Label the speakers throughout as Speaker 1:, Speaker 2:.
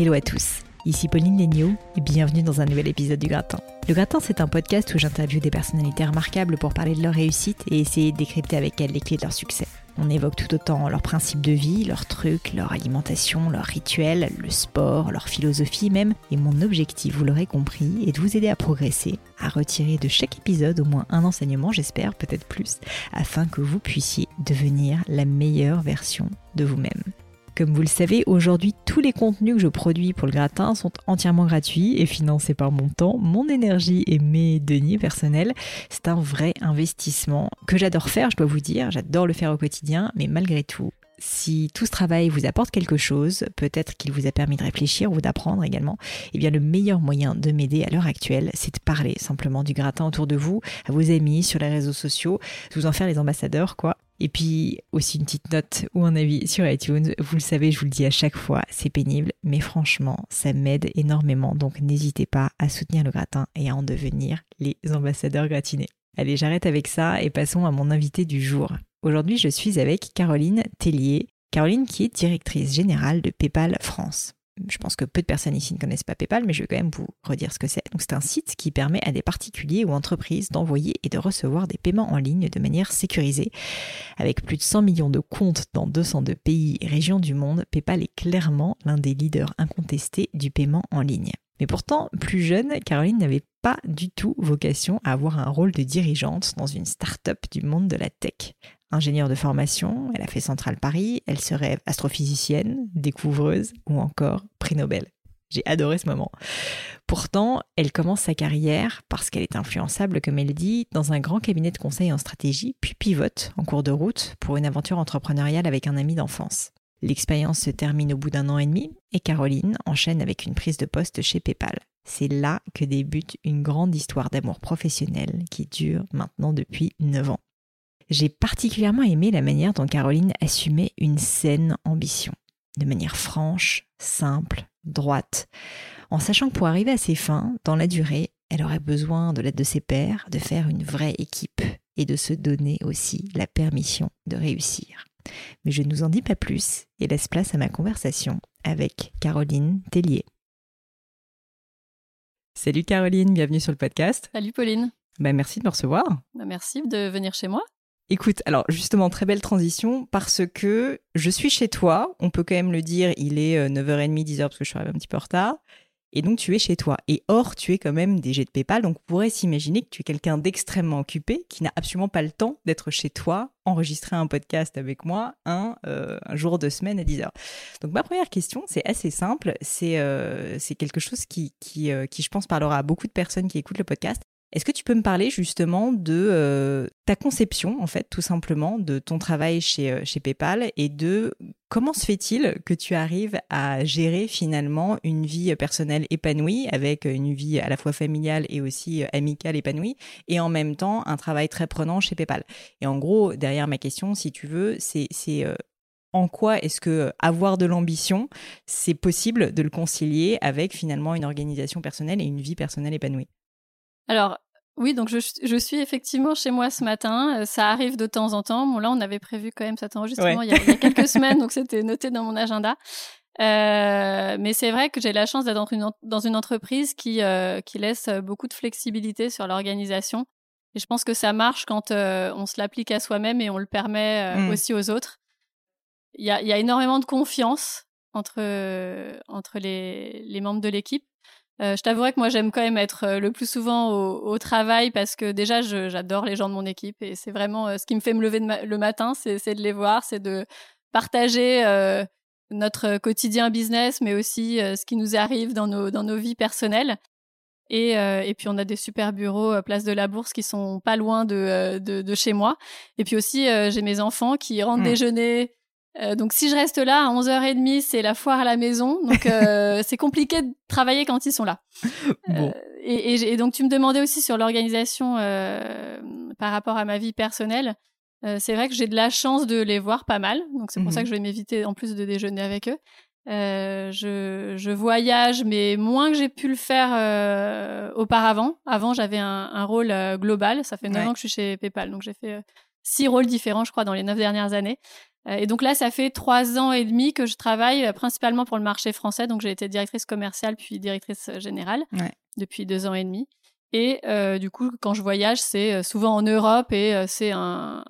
Speaker 1: Hello à tous, ici Pauline Léniaud et bienvenue dans un nouvel épisode du Gratin. Le Gratin, c'est un podcast où j'interviewe des personnalités remarquables pour parler de leur réussite et essayer de décrypter avec elles les clés de leur succès. On évoque tout autant leurs principes de vie, leurs trucs, leur alimentation, leurs rituels, le sport, leur philosophie même. Et mon objectif, vous l'aurez compris, est de vous aider à progresser, à retirer de chaque épisode au moins un enseignement, j'espère, peut-être plus, afin que vous puissiez devenir la meilleure version de vous-même. Comme vous le savez, aujourd'hui, tous les contenus que je produis pour le gratin sont entièrement gratuits et financés par mon temps, mon énergie et mes deniers personnels. C'est un vrai investissement que j'adore faire, je dois vous dire. J'adore le faire au quotidien, mais malgré tout, si tout ce travail vous apporte quelque chose, peut-être qu'il vous a permis de réfléchir ou d'apprendre également, eh bien le meilleur moyen de m'aider à l'heure actuelle, c'est de parler simplement du gratin autour de vous, à vos amis, sur les réseaux sociaux, de vous en faire les ambassadeurs, quoi. Et puis aussi une petite note ou un avis sur iTunes. Vous le savez, je vous le dis à chaque fois, c'est pénible, mais franchement, ça m'aide énormément. Donc n'hésitez pas à soutenir le gratin et à en devenir les ambassadeurs gratinés. Allez, j'arrête avec ça et passons à mon invité du jour. Aujourd'hui, je suis avec Caroline Tellier. Caroline qui est directrice générale de PayPal France je pense que peu de personnes ici ne connaissent pas PayPal, mais je vais quand même vous redire ce que c'est. C'est un site qui permet à des particuliers ou entreprises d'envoyer et de recevoir des paiements en ligne de manière sécurisée. Avec plus de 100 millions de comptes dans 202 pays et régions du monde, PayPal est clairement l'un des leaders incontestés du paiement en ligne. Mais pourtant, plus jeune, Caroline n'avait pas du tout vocation à avoir un rôle de dirigeante dans une start-up du monde de la tech ingénieure de formation, elle a fait Centrale Paris, elle serait astrophysicienne, découvreuse ou encore prix Nobel. J'ai adoré ce moment. Pourtant, elle commence sa carrière parce qu'elle est influençable, comme elle dit, dans un grand cabinet de conseil en stratégie, puis pivote en cours de route pour une aventure entrepreneuriale avec un ami d'enfance. L'expérience se termine au bout d'un an et demi et Caroline enchaîne avec une prise de poste chez PayPal. C'est là que débute une grande histoire d'amour professionnel qui dure maintenant depuis 9 ans. J'ai particulièrement aimé la manière dont Caroline assumait une saine ambition, de manière franche, simple, droite, en sachant que pour arriver à ses fins, dans la durée, elle aurait besoin de l'aide de ses pairs, de faire une vraie équipe et de se donner aussi la permission de réussir. Mais je ne vous en dis pas plus et laisse place à ma conversation avec Caroline Tellier. Salut Caroline, bienvenue sur le podcast.
Speaker 2: Salut Pauline.
Speaker 1: Ben, merci de me recevoir.
Speaker 2: Bah, merci de venir chez moi.
Speaker 1: Écoute, alors justement, très belle transition parce que je suis chez toi, on peut quand même le dire, il est 9h30, 10h parce que je suis arrivée un petit peu en retard. Et donc tu es chez toi. Et or, tu es quand même DG de PayPal, donc on pourrait s'imaginer que tu es quelqu'un d'extrêmement occupé, qui n'a absolument pas le temps d'être chez toi, enregistrer un podcast avec moi un, euh, jour de semaine à 10h. Donc ma première question, c'est assez simple, c'est euh, quelque chose euh, qui, je pense, parlera à beaucoup de personnes qui écoutent le podcast. Est-ce que tu peux me parler justement de euh, ta conception, en fait, tout simplement, de ton travail chez, euh, chez PayPal et de comment se fait-il que tu arrives à gérer finalement une vie personnelle épanouie avec une vie à la fois familiale et aussi amicale épanouie et en même temps un travail très prenant chez PayPal? Et en gros, derrière ma question, si tu veux, c'est euh, en quoi est-ce que avoir de l'ambition, c'est possible de le concilier avec finalement une organisation personnelle et une vie personnelle épanouie?
Speaker 2: Oui, donc je, suis effectivement chez moi ce matin. Euh, ça arrive de temps en temps. Bon, là, on avait prévu quand même cet enregistrement il, y a, quelques semaines, donc c'était noté dans mon agenda. Euh, mais c'est vrai que j'ai la chance d'être dans une, dans une entreprise qui, euh, qui laisse beaucoup de flexibilité sur l'organisation. Et je pense que ça marche quand on se l'applique à soi-même et on le permet mmh. aussi aux autres. Il y a, y a, énormément de confiance entre, entre les, les membres de l'équipe. Euh, je t'avouerais que moi j'aime quand même être euh, le plus souvent au, travail parce que déjà j'adore les gens de mon équipe et c'est vraiment euh, ce qui me fait me lever le matin, c'est de les voir, c'est de partager notre quotidien business, mais aussi ce qui nous arrive dans nos, dans nos vies personnelles. Et, et, puis on a des super bureaux place de la Bourse qui sont pas loin de, de, de chez moi. Et puis aussi j'ai mes enfants qui rentrent mmh. déjeuner euh, donc si je reste là à 11h30, c'est la foire à la maison. Donc euh, c'est compliqué de travailler quand ils sont là. Euh, et, donc tu me demandais aussi sur l'organisation par rapport à ma vie personnelle. c'est vrai que j'ai de la chance de les voir pas mal. Donc c'est pour ça mhm. que je vais m'éviter en plus de déjeuner avec eux. Je, voyage, mais moins que j'ai pu le faire auparavant. Avant, j'avais un, rôle global. Ça fait 9 ans que je suis chez PayPal. Donc j'ai fait six rôles différents, je crois, dans les neuf dernières années. Euh, et donc là, ça fait trois ans et demi que je travaille euh, principalement pour le marché français. Donc j'ai été directrice commerciale puis directrice euh, générale depuis deux ans et demi. Et du coup, quand je voyage, c'est souvent en Europe et c'est un,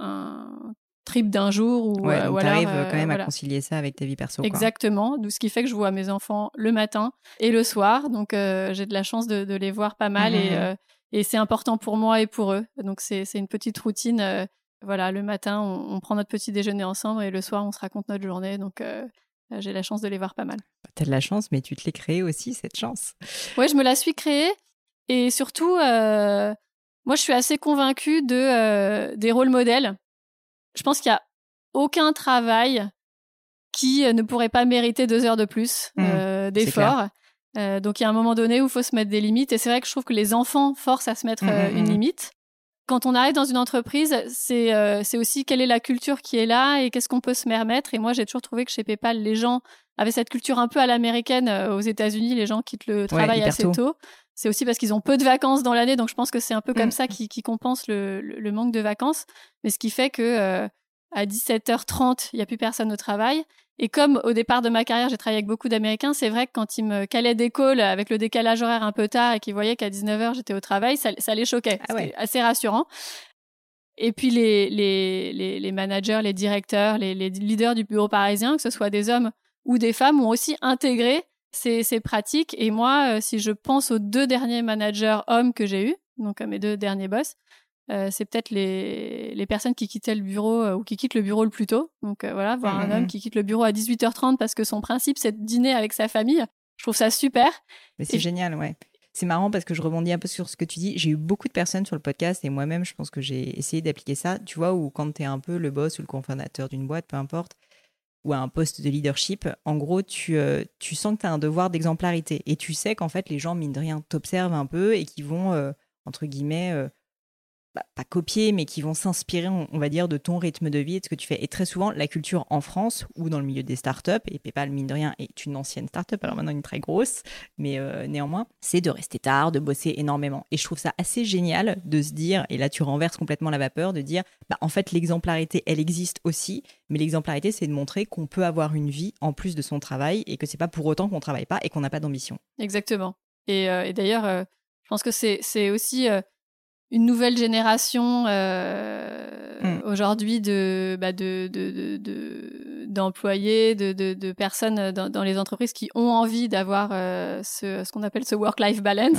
Speaker 2: trip d'un jour. Ou,
Speaker 1: ouais, arrives quand même à concilier ça avec ta vie perso.
Speaker 2: Exactement. D'où ce qui fait que je vois mes enfants le matin et le soir. Donc j'ai de la chance de, les voir pas mal et, mmh et c'est important pour moi et pour eux. Donc c'est une petite routine voilà, le matin, on, prend notre petit déjeuner ensemble et le soir, on se raconte notre journée. Donc, euh, euh, j'ai la chance de les voir pas mal.
Speaker 1: Bah, t'as de la chance, mais tu te l'es créée aussi, cette chance.
Speaker 2: Oui, je me la suis créée. Et surtout, euh, moi, je suis assez convaincue de, des rôles modèles. Je pense qu'il n'y a aucun travail qui ne pourrait pas mériter deux heures de plus mmh, d'effort. donc, il y a un moment donné où il faut se mettre des limites. Et c'est vrai que je trouve que les enfants forcent à se mettre mmh, une mmh, limite quand on arrive dans une entreprise, euh, c'est aussi quelle est la culture qui est là et qu'est-ce qu'on peut se permettre. Et moi, j'ai toujours trouvé que chez PayPal, les gens avaient cette culture un peu à l'américaine. Euh, aux États-Unis, les gens quittent le travail assez tôt. C'est aussi parce qu'ils ont peu de vacances dans l'année, donc je pense que c'est un peu comme mm. ça qui, compense le, manque de vacances. Mais ce qui fait que euh, à 17h30, il n'y a plus personne au travail. Et comme au départ de ma carrière, j'ai travaillé avec beaucoup d'Américains, c'est vrai que quand ils me calaient des calls avec le décalage horaire un peu tard et qu'ils voyaient qu'à 19h j'étais au travail, ça, les choquait. Ah C'était assez rassurant. Et puis les, les, les, managers, les directeurs, les, leaders du bureau parisien, que ce soit des hommes ou des femmes, ont aussi intégré ces, ces pratiques. Et moi, euh, si je pense aux deux derniers managers hommes que j'ai eus, donc à mes deux derniers boss, euh, c'est peut-être les, les, personnes qui quittaient le bureau euh, ou qui quittent le bureau le plus tôt. Donc euh, voilà, voir un homme mmh. qui quitte le bureau à 18h30 parce que son principe c'est de dîner avec sa famille. Je trouve ça super.
Speaker 1: Mais c'est génial, ouais. C'est marrant parce que je rebondis un peu sur ce que tu dis. J'ai eu beaucoup de personnes sur le podcast et moi-même, je pense que j'ai essayé d'appliquer ça. Tu vois, où quand tu es un peu le boss ou le cofondateur d'une boîte, peu importe, ou à un poste de leadership, en gros, tu, tu sens que tu as un devoir d'exemplarité. Et tu sais qu'en fait, les gens, mine de rien, t'observent un peu et qui vont, entre guillemets, bah, pas copier, mais qui vont s'inspirer, on, va dire, de ton rythme de vie et de ce que tu fais. Et très souvent, la culture en France ou dans le milieu des startups, et PayPal, mine de rien, est une ancienne startup, alors maintenant une très grosse, mais euh, néanmoins, c'est de rester tard, de bosser énormément. Et je trouve ça assez génial de se dire, et là tu renverses complètement la vapeur, de dire, bah, en fait, l'exemplarité, elle existe aussi, mais l'exemplarité, c'est de montrer qu'on peut avoir une vie en plus de son travail et que c'est pas pour autant qu'on travaille pas et qu'on n'a pas d'ambition.
Speaker 2: Exactement. Et, euh, d'ailleurs, euh, je pense que c'est aussi une nouvelle génération euh, mm. aujourd'hui de, bah de, de, de, d'employés, de, de, de, personnes dans, dans, les entreprises qui ont envie d'avoir euh, ce, ce qu'on appelle ce work-life balance,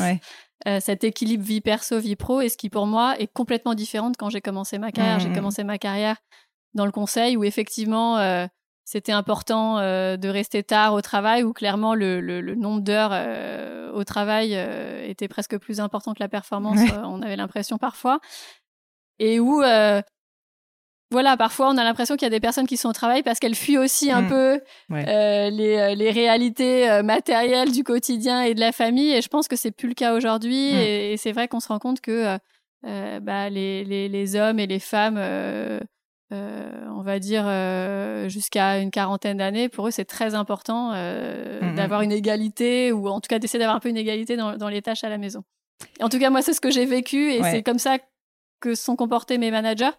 Speaker 2: euh, cet équilibre vie perso, vie pro, et ce qui pour moi est complètement différent de quand j'ai commencé ma carrière. J'ai mm. commencé ma carrière dans le conseil où effectivement euh, c'était important euh, de rester tard au travail, où clairement le, le, nombre d'heures euh, au travail euh, était presque plus important que la performance, on avait l'impression parfois. Et où, voilà, parfois on a l'impression qu'il y a des personnes qui sont au travail parce qu'elles fuient aussi un mmh. peu les, les, réalités matérielles du quotidien et de la famille. Et je pense que c'est plus le cas aujourd'hui. Mmh. Et, c'est vrai qu'on se rend compte que bah, les, les, les, hommes et les femmes euh, on va dire euh, jusqu'à une quarantaine d'années, pour eux c'est très important euh, mmh, mmh. d'avoir une égalité ou en tout cas d'essayer d'avoir un peu une égalité dans, les tâches à la maison. en tout cas moi c'est ce que j'ai vécu et c'est comme ça que sont comportés mes managers.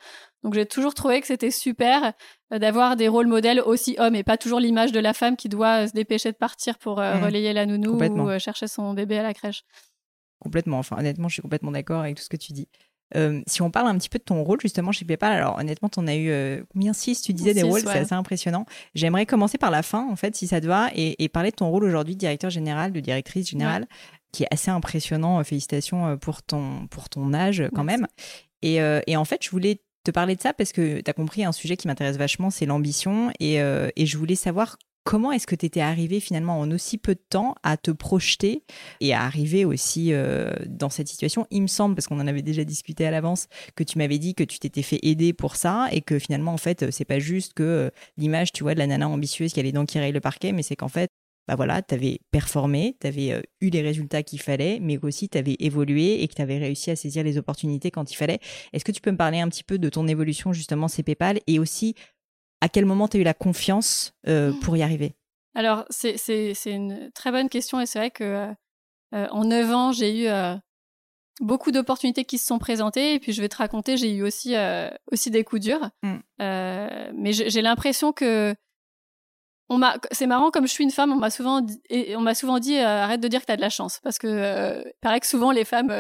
Speaker 2: Donc j'ai toujours trouvé que c'était super d'avoir des rôles modèles aussi hommes et pas toujours l'image de la femme qui doit se dépêcher de partir pour mmh. relayer la nounou ou chercher son bébé à la crèche.
Speaker 1: Complètement. Enfin honnêtement je suis complètement d'accord avec tout ce que tu dis. Si on parle un petit peu de ton rôle justement chez PayPal, alors honnêtement, tu en as eu combien Six, tu disais des rôles, c'est assez impressionnant. J'aimerais commencer par la fin, en fait, si ça te va, et, parler de ton rôle aujourd'hui, directeur général, de directrice générale, qui est assez impressionnant. Félicitations pour ton, pour ton âge quand même. Et, et en fait, je voulais te parler de ça parce que tu as compris un sujet qui m'intéresse vachement, c'est l'ambition. Et, et je voulais savoir Comment est-ce que tu étais arrivé finalement en aussi peu de temps à te projeter et à arriver aussi euh, dans cette situation? Il me semble, parce qu'on en avait déjà discuté à l'avance, que tu m'avais dit que tu t'étais fait aider pour ça et que finalement, en fait, c'est pas juste que euh, l'image, tu vois, de la nana ambitieuse qui a les dents qui le parquet, mais c'est qu'en fait, bah voilà, tu avais performé, tu avais euh, eu les résultats qu'il fallait, mais aussi tu avais évolué et que tu avais réussi à saisir les opportunités quand il fallait. Est-ce que tu peux me parler un petit peu de ton évolution justement chez PayPal et aussi à quel moment tu as eu la confiance euh, pour y arriver?
Speaker 2: Alors, c'est une très bonne question et c'est vrai que euh, euh, en 9 ans, j'ai eu beaucoup d'opportunités qui se sont présentées et puis je vais te raconter, j'ai eu aussi, aussi des coups durs. Mmh. mais j'ai l'impression que c'est marrant comme je suis une femme on m'a souvent dit, on m'a souvent dit arrête de dire que tu as de la chance parce que paraît que souvent les femmes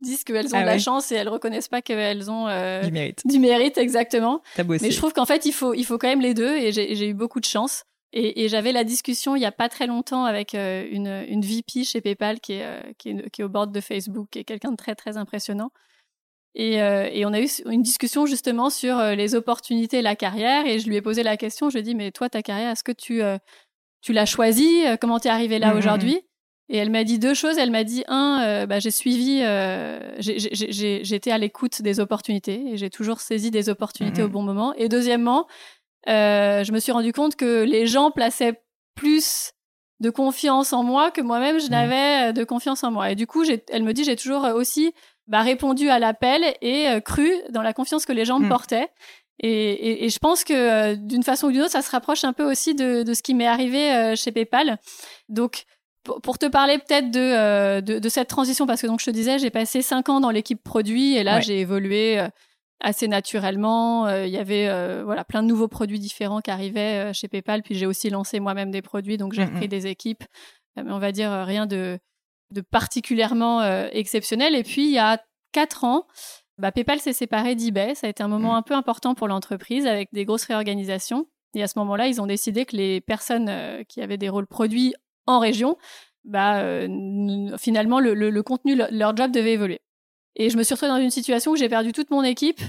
Speaker 2: disent qu'elles ont ah de la chance et elles reconnaissent pas qu'elles ont
Speaker 1: euh, du mérite.
Speaker 2: Du mérite, exactement. Mais je trouve qu'en fait, il faut, il faut quand même les deux et j'ai eu beaucoup de chance. Et, j'avais la discussion il y a pas très longtemps avec euh, une, une VP chez PayPal qui est, euh, qui est, qui est, au bord de Facebook, qui est quelqu'un de très très impressionnant. Et, et, on a eu une discussion justement sur les opportunités et la carrière. Et je lui ai posé la question, je lui ai dit, mais toi, ta carrière, est-ce que tu, tu l'as choisie? Comment tu es arrivé là mmh, mmh, mmh. aujourd'hui? Et elle m'a dit deux choses. Elle m'a dit un, euh, bah, j'ai suivi, euh, j'étais à l'écoute des opportunités et j'ai toujours saisi des opportunités au mhm. bon moment. Et deuxièmement, euh, je me suis rendu compte que les gens plaçaient plus de confiance en moi que moi-même je n'avais de confiance en moi. Et du coup, elle me dit, j'ai toujours aussi bah, répondu à l'appel et cru dans la confiance que les gens me mhm. portaient. Et, et, et, je pense que d'une façon ou d'une autre, ça se rapproche un peu aussi de, de ce qui m'est arrivé chez PayPal. Donc, pour te parler peut-être euh, de, de, cette transition, parce que donc je te disais, j'ai passé cinq ans dans l'équipe produit et là j'ai évolué euh, assez naturellement. Euh, il y avait voilà plein de nouveaux produits différents qui arrivaient chez PayPal, puis j'ai aussi lancé moi-même des produits, donc j'ai mmh, repris mmh. des équipes, mais on va dire rien de, de particulièrement exceptionnel. Et puis il y a quatre ans, bah, PayPal s'est séparé d'eBay. Ça a été un moment mmh. un peu important pour l'entreprise avec des grosses réorganisations. Et à ce moment-là, ils ont décidé que les personnes qui avaient des rôles produits en région, bah, euh, finalement, le, le, contenu, leur job devait évoluer. Et je me suis retrouvée dans une situation où j'ai perdu toute mon équipe.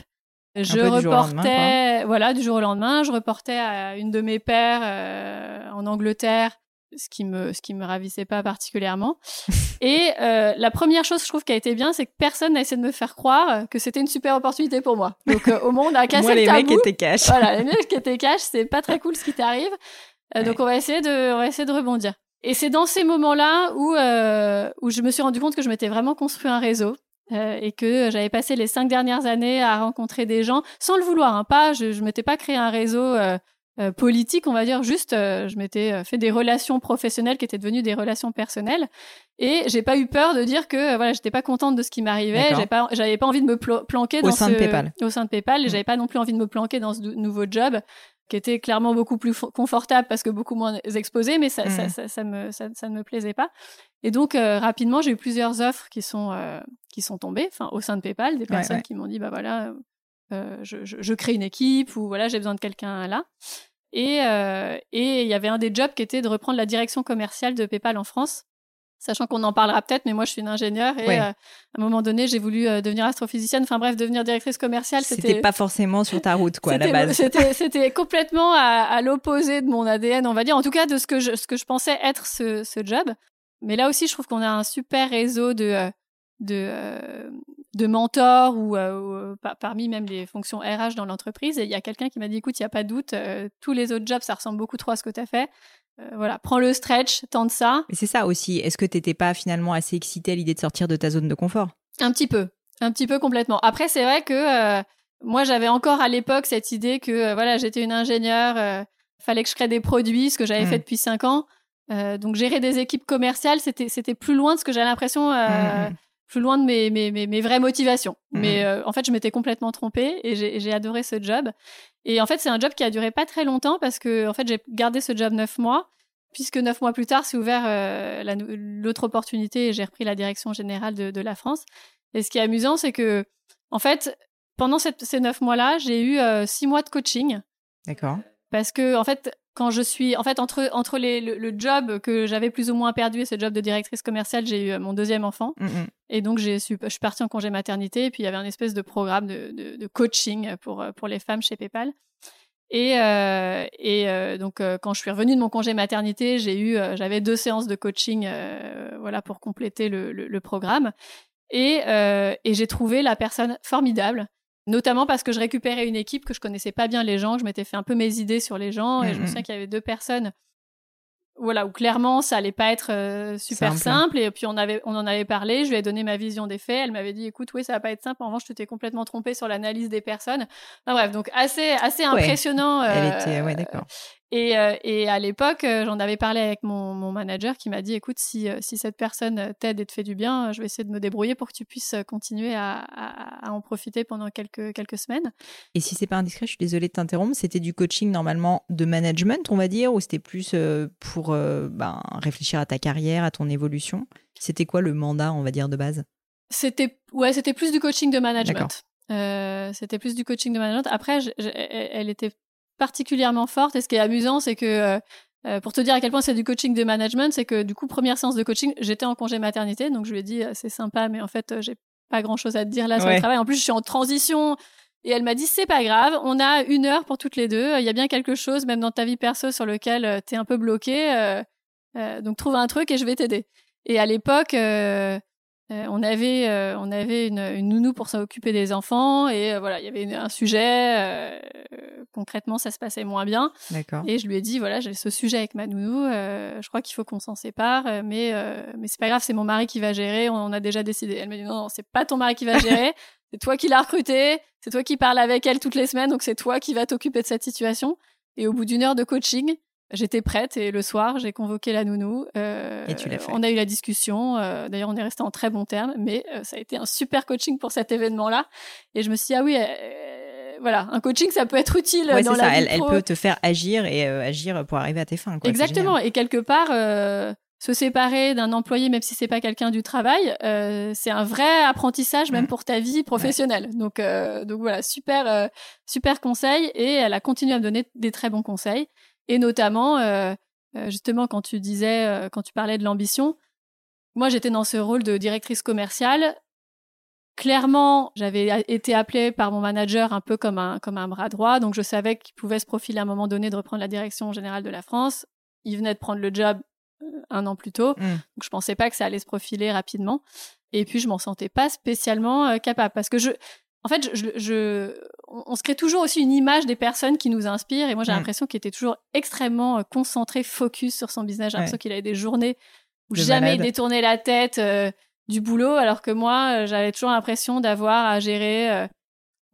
Speaker 2: Je reportais, voilà, du jour au lendemain, je reportais à une de mes pères euh, en Angleterre, ce qui me, ce qui me ravissait pas particulièrement. Et euh, la première chose, je trouve, qui a été bien, c'est que personne n'a essayé de me faire croire que c'était une super opportunité pour moi. Donc, au monde, on a cassé
Speaker 1: moi,
Speaker 2: le
Speaker 1: les mecs étaient cash.
Speaker 2: Voilà, les mecs qui étaient cash, c'est pas très cool ce qui t'arrive. Donc, on va essayer de, on va essayer de rebondir. Et c'est dans ces moments-là où, euh, où je me suis rendu compte que je m'étais vraiment construit un réseau. Euh, et que j'avais passé les cinq dernières années à rencontrer des gens sans le vouloir, hein, pas, je, je m'étais pas créé un réseau euh, euh politique, on va dire, juste, euh, je m'étais euh, fait des relations professionnelles qui étaient devenues des relations personnelles, et j'ai pas eu peur de dire que voilà, j'étais pas contente de ce qui m'arrivait, j'avais pas, j'avais pas envie de me planquer
Speaker 1: au
Speaker 2: dans
Speaker 1: sein
Speaker 2: ce,
Speaker 1: de PayPal,
Speaker 2: au sein de PayPal, et mmh. j'avais pas non plus envie de me planquer dans ce nouveau job qui était clairement beaucoup plus confortable parce que beaucoup moins exposé, mais ça, ça, mmh. ça, me, ça, ne me plaisait pas. Et donc, euh, rapidement, j'ai eu plusieurs offres qui sont, euh, qui sont tombées enfin, au sein de PayPal, des personnes qui m'ont dit, bah voilà, euh, je, je, je, crée une équipe ou voilà, j'ai besoin de quelqu'un là. Et et il y avait un des jobs qui était de reprendre la direction commerciale de PayPal en France sachant qu'on en parlera peut-être, mais moi je suis une ingénieure et euh, à un moment donné j'ai voulu euh, devenir astrophysicienne, enfin bref, devenir directrice commerciale.
Speaker 1: C'était pas forcément sur ta route quoi à la base.
Speaker 2: C'était complètement à, l'opposé de mon ADN, on va dire, en tout cas de ce que je, ce que je pensais être ce, ce job. Mais là aussi je trouve qu'on a un super réseau de, euh, de, de mentors ou, parmi même les fonctions RH dans l'entreprise. Et il y a quelqu'un qui m'a dit, écoute, il n'y a pas de doute, tous les autres jobs, ça ressemble beaucoup trop à ce que tu as fait. Euh, voilà, prends le stretch, tente ça.
Speaker 1: Mais c'est ça aussi. Est-ce que tu n'étais pas finalement assez excitée à l'idée de sortir de ta zone de confort?
Speaker 2: Un petit peu, un petit peu complètement. Après, c'est vrai que euh, moi, j'avais encore à l'époque cette idée que euh, voilà, j'étais une ingénieure, fallait que je crée des produits, ce que j'avais mmh. fait depuis cinq ans. donc gérer des équipes commerciales, c'était c'était plus loin de ce que j'avais l'impression. Mmh, mmh, plus loin de mes, mes, mes, vraies motivations. Mais en fait, je m'étais complètement trompée et j'ai adoré ce job. Et en fait, c'est un job qui a duré pas très longtemps parce que en fait, j'ai gardé ce job neuf mois, puisque neuf mois plus tard, c'est ouvert euh, l'autre opportunité et j'ai repris la direction générale de, de, la France. Et ce qui est amusant, c'est que En fait, pendant ces neuf mois-là, j'ai eu six mois de coaching.
Speaker 1: D'accord.
Speaker 2: Parce que, en fait, quand je suis, en fait, entre, entre les, le, job que j'avais plus ou moins perdu et ce job de directrice commerciale, j'ai eu mon deuxième enfant. Mm, mm. Et donc, j'ai je suis partie en congé maternité. Et puis, il y avait un espèce de programme de, de, coaching pour, pour les femmes chez PayPal. Et, euh, et euh, donc, euh, quand je suis revenue de mon congé maternité, j'ai eu, j'avais deux séances de coaching, voilà, pour compléter le, le, programme. Et, et j'ai trouvé la personne formidable notamment parce que je récupérais une équipe que je connaissais pas bien les gens, je m'étais fait un peu mes idées sur les gens et je me mmh, souviens mmh. qu'il y avait deux personnes voilà où clairement ça allait pas être euh, super simple. et puis on avait on en avait parlé je lui ai donné ma vision des faits elle m'avait dit écoute oui ça va pas être simple en revanche tu t'es complètement trompé sur l'analyse des personnes bref donc assez assez impressionnant
Speaker 1: elle euh, était ouais d'accord
Speaker 2: et, euh, et à l'époque, euh, j'en avais parlé avec mon, mon manager qui m'a dit écoute, si, euh, si cette personne t'aide et te fait du bien, je vais essayer de me débrouiller pour que tu puisses continuer à, à, en profiter pendant quelques, quelques semaines.
Speaker 1: Et si c'est pas indiscret, je suis désolée de t'interrompre, c'était du coaching normalement de management, on va dire, ou c'était plus pour ben, réfléchir à ta carrière, à ton évolution? C'était quoi le mandat, on va dire, de base?
Speaker 2: C'était ouais, c'était plus du coaching de management. Euh, c'était plus du coaching de management. Après, elle était particulièrement forte. Et ce qui est amusant, c'est que euh, euh, pour te dire à quel point c'est du coaching de management, c'est que du coup, première séance de coaching, j'étais en congé maternité, donc je lui ai dit c'est sympa, mais en fait, j'ai pas grand chose à te dire là sur le travail. En plus, je suis en transition. Et elle m'a dit c'est pas grave, on a une heure pour toutes les deux. Il y a bien quelque chose, même dans ta vie perso, sur lequel euh, t'es un peu bloqué. donc trouve un truc et je vais t'aider. Et à l'époque, euh, on avait, euh, on avait une, une, nounou pour s'occuper des enfants et euh, voilà, il y avait un sujet. concrètement, ça se passait moins bien.
Speaker 1: D'accord.
Speaker 2: Et je lui ai dit voilà, j'ai ce sujet avec ma nounou. je crois qu'il faut qu'on s'en sépare, mais mais c'est pas grave, c'est mon mari qui va gérer. On, a déjà décidé. Elle m'a dit non, non c'est pas ton mari qui va gérer. c'est toi qui l'as recruté. C'est toi qui parles avec elle toutes les semaines, donc c'est toi qui vas t'occuper de cette situation. Et au bout d'une heure de coaching, J'étais prête et le soir, j'ai convoqué la nounou.
Speaker 1: Euh, et tu l'as fait.
Speaker 2: On a eu la discussion. Euh, d'ailleurs, on est resté en très bons termes, mais euh, ça a été un super coaching pour cet événement-là. Et je me suis dit, ah oui, voilà, un coaching, ça peut être utile
Speaker 1: ouais,
Speaker 2: dans
Speaker 1: la ça. elle, elle, peut te faire agir et agir pour arriver à tes fins. Quoi.
Speaker 2: Exactement. Et quelque part, se séparer d'un employé, même si c'est pas quelqu'un du travail, c'est un vrai apprentissage, même mm. pour ta vie professionnelle. Donc, donc voilà, super, super conseil. Et elle a continué à me donner des très bons conseils. Et notamment, euh, euh, justement, quand tu disais, euh, quand tu parlais de l'ambition, moi j'étais dans ce rôle de directrice commerciale. Clairement, j'avais été appelée par mon manager un peu comme un, comme un bras droit, donc je savais qu'il pouvait se profiler à un moment donné de reprendre la direction générale de la France. Il venait de prendre le job un an plus tôt, mmh. donc je pensais pas que ça allait se profiler rapidement. Et puis je m'en sentais pas spécialement capable parce que je, en fait, je, on se crée toujours aussi une image des personnes qui nous inspirent. Et moi, j'ai mm. l'impression qu'il était toujours extrêmement euh, concentré, focus sur son business. J'ai l'impression qu'il avait des journées où jamais il détournait la tête euh, du boulot, alors que moi, euh, j'avais toujours l'impression d'avoir à gérer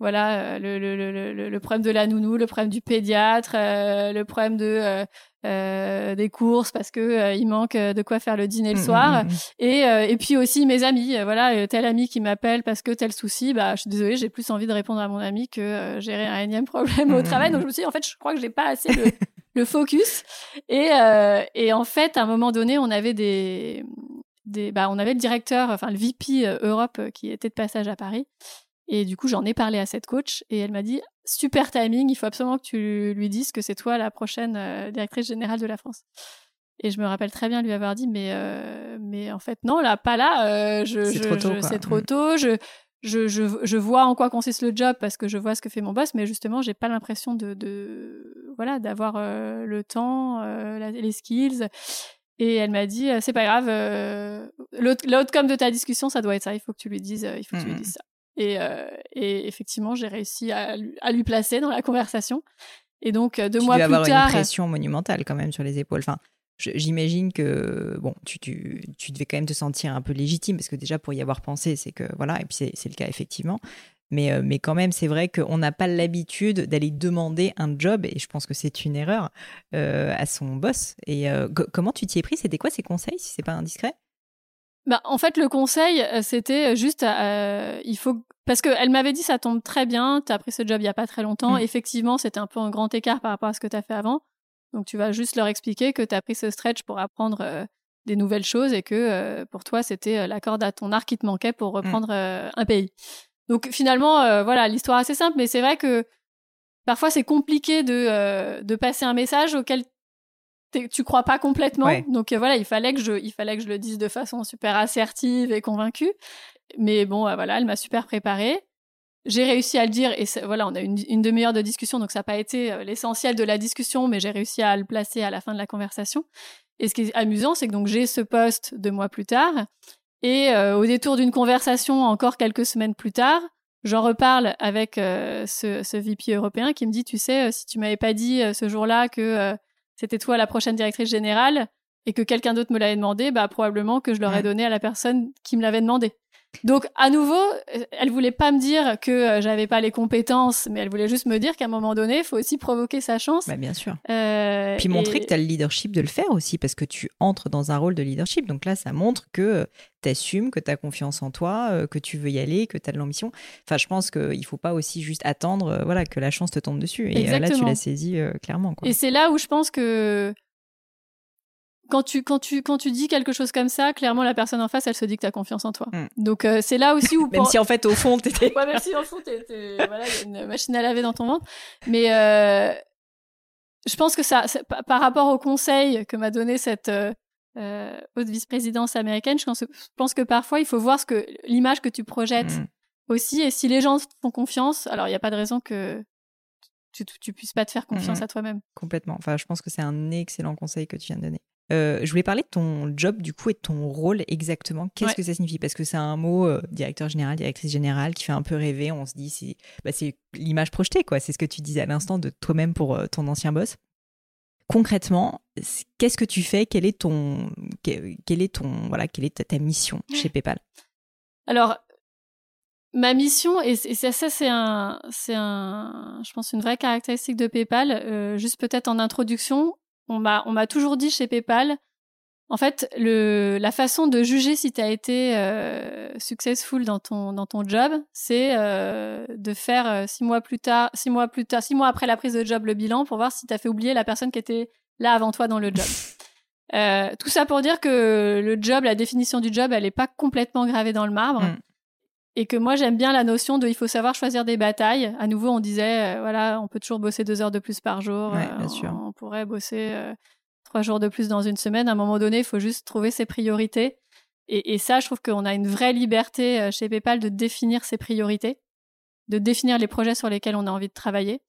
Speaker 2: voilà le, le, le, le, problème de la nounou, le problème du pédiatre, le problème de euh, des courses parce que euh, il manque euh, de quoi faire le dîner le mmh, soir. mmh, mmh, et et puis aussi mes amis voilà tel ami qui m'appelle parce que tel souci bah je suis désolée j'ai plus envie de répondre à mon ami que gérer un énième problème au travail. Donc je me suis dit en fait je crois que j'ai pas assez le, le focus. Et et en fait à un moment donné on avait des des bah on avait le directeur enfin le VP Europe qui était de passage à Paris et du coup, j'en ai parlé à cette coach et elle m'a dit super timing, il faut absolument que tu lui dises que c'est toi la prochaine euh, directrice générale de la France. Et je me rappelle très bien lui avoir dit mais euh, mais en fait non là pas là, euh, je, c'est trop tôt. C'est trop mm. tôt. Je, je, je, je, vois en quoi consiste le job parce que je vois ce que fait mon boss, mais justement, j'ai pas l'impression de, de, voilà d'avoir le temps, les skills. Et elle m'a dit, c'est pas grave, l'outcome de ta discussion, ça doit être ça. Il faut que tu lui dises, il faut que tu lui mm. dises ça. Euh, et, effectivement, j'ai réussi à, lui placer dans la conversation. Et donc, euh, deux mois plus
Speaker 1: avoir
Speaker 2: tard.
Speaker 1: une pression monumentale quand même sur les épaules. Enfin, j'imagine que bon, tu, tu, tu, devais quand même te sentir un peu légitime parce que déjà pour y avoir pensé, c'est que voilà, et puis c'est le cas effectivement. Mais, euh, mais quand même, c'est vrai qu'on n'a pas l'habitude d'aller demander un job, et je pense que c'est une erreur, à son boss. Et comment tu t'y es pris? C'était quoi ses conseils, si c'est pas indiscret?
Speaker 2: Bah, en fait, le conseil, euh, c'était juste, euh, il faut, parce qu'elle m'avait dit, ça tombe très bien, tu as pris ce job il y a pas très longtemps. Mm. Effectivement, c'était un peu un grand écart par rapport à ce que tu as fait avant. Donc, tu vas juste leur expliquer que tu as pris ce stretch pour apprendre euh, des nouvelles choses et que pour toi, c'était la corde à ton arc qui te manquait pour mm. reprendre un pays. Donc finalement, euh, voilà, l'histoire assez simple, mais c'est vrai que parfois c'est compliqué de, euh, de passer un message auquel tu crois pas complètement. Donc voilà, il fallait que je, il fallait que je le dise de façon super assertive et convaincue. Mais bon, voilà, elle m'a super préparée. J'ai réussi à le dire et voilà, on a une, une demi-heure de discussion, donc ça n'a pas été l'essentiel de la discussion, mais j'ai réussi à le placer à la fin de la conversation. Et ce qui est amusant, c'est que donc j'ai ce poste deux mois plus tard, et euh, au détour d'une conversation encore quelques semaines plus tard, j'en reparle avec euh, ce, ce, VP européen qui me dit, tu sais, euh, si tu m'avais pas dit ce jour-là que c'était toi la prochaine directrice générale et que quelqu'un d'autre me l'avait demandé, bah probablement que je l'aurais donné à la personne qui me l'avait demandé. Donc, à nouveau, elle voulait pas me dire que euh, j'avais pas les compétences, mais elle voulait juste me dire qu'à un moment donné, il faut aussi provoquer sa chance.
Speaker 1: Bah, bien sûr. Euh, Puis montrer que tu as le leadership de le faire aussi, parce que tu entres dans un rôle de leadership. Donc là, ça montre que euh, tu assumes, que tu as confiance en toi, que tu veux y aller, que tu as de l'ambition. Enfin, je pense qu'il faut pas aussi juste attendre voilà, que la chance te tombe dessus. Et là, tu l'as saisi clairement.
Speaker 2: Et c'est là où je pense que quand tu, quand, tu, quand tu dis quelque chose comme ça, clairement, la personne en face, elle se dit que tu as confiance en toi. Mm. Donc, euh, c'est là aussi où.
Speaker 1: même si en fait, au fond, t'étais.
Speaker 2: ouais, même si au fond, t'étais. voilà, y a une machine à laver dans ton ventre. Mais euh, je pense que ça, par rapport au conseil que m'a donné cette euh, haute vice-présidence américaine, je pense, que parfois, il faut voir ce que l'image que tu projettes mm. aussi. Et si les gens te font confiance, alors il n'y a pas de raison que tu, tu, puisses pas te faire confiance mm, à toi-même.
Speaker 1: Complètement. Enfin, je pense que c'est un excellent conseil que tu viens de donner. Euh, je voulais parler de ton job du coup et de ton rôle exactement. Qu'est-ce que ça signifie? Parce que c'est un mot euh, directeur général, directrice générale qui fait un peu rêver. On se dit c'est bah, l'image projetée quoi. C'est ce que tu disais à l'instant de toi-même pour euh, ton ancien boss. Concrètement, qu'est-ce que tu fais? Quelle est ton quelle est ton voilà quelle est ta, mission chez PayPal?
Speaker 2: Alors ma mission et, ça, ça c'est un c'est un je pense une vraie caractéristique de PayPal. juste peut-être en introduction, on m'a toujours dit chez PayPal en fait, la façon de juger si tu as été euh, successful dans ton dans ton job, c'est euh, de faire euh, six mois plus tard, six mois plus tard, six mois après la prise de job le bilan pour voir si tu as fait oublier la personne qui était là avant toi dans le job. Tout ça pour dire que le job, la définition du job, elle n'est pas complètement gravée dans le marbre. Mm. Et que moi, j'aime bien la notion de il faut savoir choisir des batailles. À nouveau, on disait, euh, voilà, on peut toujours bosser deux heures de plus par jour.
Speaker 1: Ouais, bien sûr.
Speaker 2: On, pourrait bosser euh, trois jours de plus dans une semaine. À un moment donné, il faut juste trouver ses priorités. Et, et ça, je trouve qu'on a une vraie liberté euh, chez PayPal de définir ses priorités, de définir les projets sur lesquels on a envie de travailler.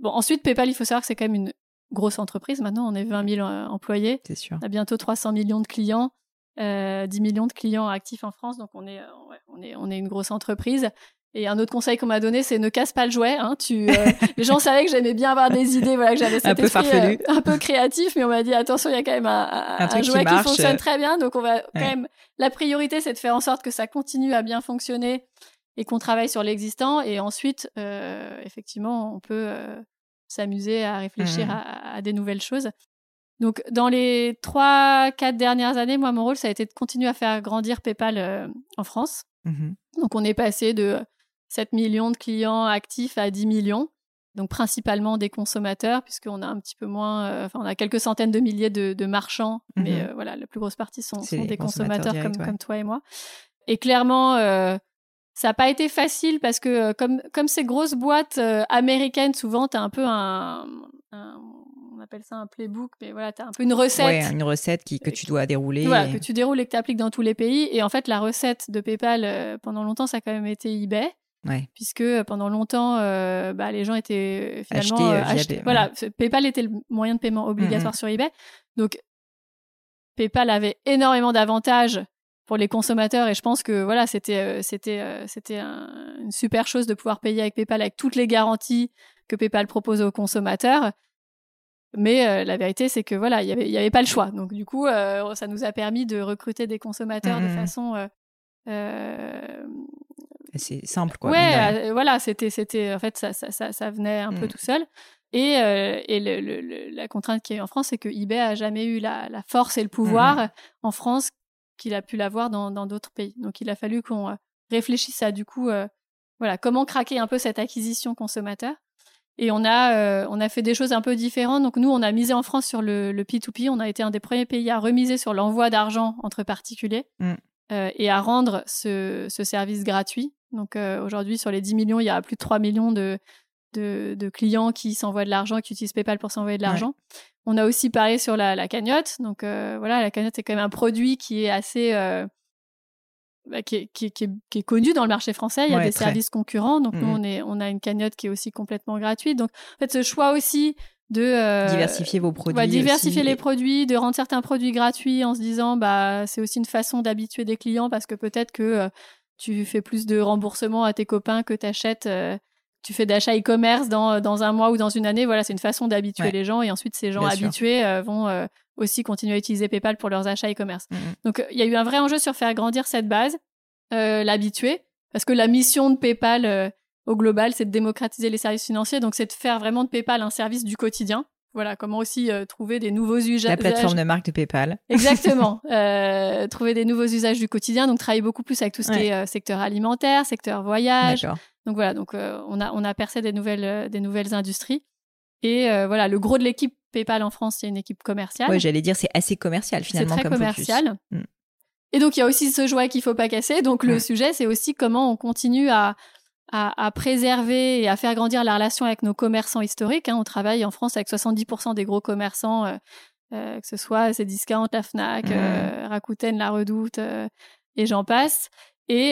Speaker 2: Bon, ensuite, PayPal, il faut savoir que c'est quand même une grosse entreprise. Maintenant, on est 20 000 employés.
Speaker 1: C'est sûr.
Speaker 2: On a bientôt 300 millions de clients. 10 euh, millions de clients actifs en France, donc on est, euh, on est, on est une grosse entreprise. Et un autre conseil qu'on m'a donné, c'est ne casse pas le jouet. Hein. Tu, euh, les gens savaient que j'aimais bien avoir des idées, voilà, que j'avais cet un esprit un peu créatif, mais on m'a dit attention, il y a quand même un, jouet qui, fonctionne très bien, donc on va quand même. La priorité, c'est de faire en sorte que ça continue à bien fonctionner et qu'on travaille sur l'existant. Et ensuite, effectivement, on peut s'amuser à réfléchir mmh. à, à, des nouvelles choses. Donc, dans les trois, quatre dernières années, moi, mon rôle, ça a été de continuer à faire grandir PayPal euh, en France. Mmh Donc, on est passé de 7 millions de clients actifs à 10 millions. Donc, principalement des consommateurs, puisqu'on a un petit peu moins, euh, enfin, on a quelques centaines de milliers de, marchands, mmh mais euh, voilà, la plus grosse partie sont, des consommateurs, comme, comme toi et moi. Et clairement, ça n'a pas été facile parce que comme, comme ces grosses boîtes américaines, souvent, tu as un peu un, on appelle ça un playbook, mais voilà, tu as un peu une recette.
Speaker 1: Ouais, une recette qui, que tu dois dérouler.
Speaker 2: Voilà, que tu déroules et que tu appliques dans tous les pays. Et en fait, la recette de PayPal, euh, pendant longtemps, ça a quand même été eBay.
Speaker 1: Ouais.
Speaker 2: Puisque euh, pendant longtemps, euh, bah, les gens étaient finalement achetés. Voilà, PayPal était le moyen de paiement obligatoire mm-hmm. sur eBay. Donc, PayPal avait énormément d'avantages pour les consommateurs et je pense que voilà c'était c'était c'était une super chose de pouvoir payer avec PayPal avec toutes les garanties que PayPal propose aux consommateurs mais euh, la vérité, c'est que voilà, il n'y avait, y avait pas le choix. Donc du coup, euh, ça nous a permis de recruter des consommateurs de mmh façon
Speaker 1: euh, c'est simple quoi.
Speaker 2: Ouais, voilà, c'était, c'était, en fait, ça, ça, ça, ça venait un peu mmh. tout seul. Et, et le, la contrainte qui est en France, c'est que eBay a jamais eu la, la force et le pouvoir mmh en France qu'il a pu l'avoir dans, dans d'autres pays. Donc il a fallu qu'on réfléchisse à du coup, voilà, comment craquer un peu cette acquisition consommateur. Et on a, euh, on a fait des choses un peu différentes. Donc nous, on a misé en France sur le, le P2P. On a été un des premiers pays à remiser sur l'envoi d'argent entre particuliers mm. euh, et à rendre ce, ce, service gratuit. Donc aujourd'hui, sur les 10 millions, il y a plus de 3 millions de, de, clients qui s'envoient de l'argent, qui utilisent PayPal pour s'envoyer de l'argent. On a aussi parlé sur la, cagnotte. Donc voilà, la cagnotte, c'est quand même un produit qui est assez bah, qui, est, qui, qui, est, connu dans le marché français. Il y a des services concurrents. Donc, nous, mmh on, est, on a une cagnotte qui est aussi complètement gratuite. Donc, en fait, ce choix aussi de
Speaker 1: euh, diversifier vos produits.
Speaker 2: diversifier les produits, de rendre certains produits gratuits en se disant, bah, c'est aussi une façon d'habituer des clients parce que peut-être que euh, tu fais plus de remboursement à tes copains que tu achètes. Euh, tu fais d'achat e-commerce dans, dans un mois ou dans une année. Voilà, c'est une façon d'habituer les gens. Et ensuite, ces gens habitués vont aussi continuer à utiliser PayPal pour leurs achats e-commerce. Mm, mm. Donc, il y a eu un vrai enjeu sur faire grandir cette base, euh, l'habituer, parce que la mission de PayPal euh, au global, c'est de démocratiser les services financiers. Donc, c'est de faire vraiment de PayPal un service du quotidien. Voilà, comment aussi euh, trouver des nouveaux usages.
Speaker 1: La plateforme de marque de PayPal.
Speaker 2: Exactement. trouver des nouveaux usages du quotidien. Donc, travailler beaucoup plus avec tout ce qui est secteur alimentaire, secteur voyage. Donc voilà, donc on a on a percé des nouvelles des nouvelles industries. Et voilà, le gros de l'équipe PayPal en France, c'est une équipe commerciale.
Speaker 1: Oui, j'allais dire, c'est assez commercial finalement.
Speaker 2: C'est très commercial. Mm. Et donc, il y a aussi ce joie qu'il faut pas casser. Donc, le sujet, c'est aussi comment on continue à, à, préserver et à faire grandir la relation avec nos commerçants historiques. Hein. On travaille en France avec 70% des gros commerçants, euh, euh, que ce soit Cdiscount, la Fnac, mm. euh, Rakuten, La Redoute, et j'en passe. Et,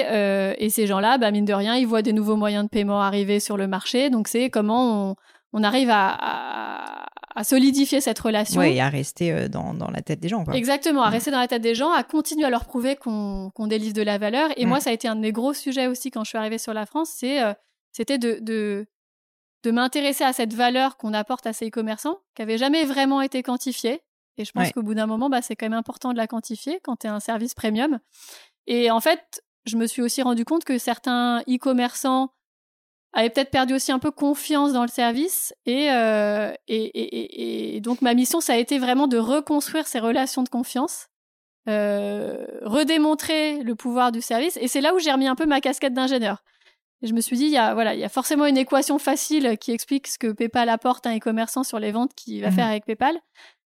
Speaker 2: et ces gens-là, bah, mine de rien, ils voient des nouveaux moyens de paiement arriver sur le marché. Donc, c'est comment on, on arrive à, à solidifier cette relation.
Speaker 1: Oui, et à rester euh, dans, dans, la tête des gens. Quoi.
Speaker 2: Exactement, à rester dans la tête des gens, à continuer à leur prouver qu'on délivre de la valeur. Et moi, mm. ça a été un de mes gros sujets aussi quand je suis arrivée sur la France, c'est euh, c'était de, de, de m'intéresser à cette valeur qu'on apporte à ces e-commerçants, qui n'avait jamais vraiment été quantifiée. Et je pense qu'au bout d'un moment, bah, c'est quand même important de la quantifier quand tu es un service premium. Et en fait, je me suis aussi rendu compte que certains e-commerçants avait peut-être perdu aussi un peu confiance dans le service. Euh, et, et, et, donc ma mission, ça a été vraiment de reconstruire ces relations de confiance, euh, redémontrer le pouvoir du service. Et c'est là où j'ai remis un peu ma casquette d'ingénieur. Et je me suis dit, il y a, voilà, il y a forcément une équation facile qui explique ce que PayPal apporte à un e-commerçant sur les ventes qu'il va mhm. faire avec PayPal.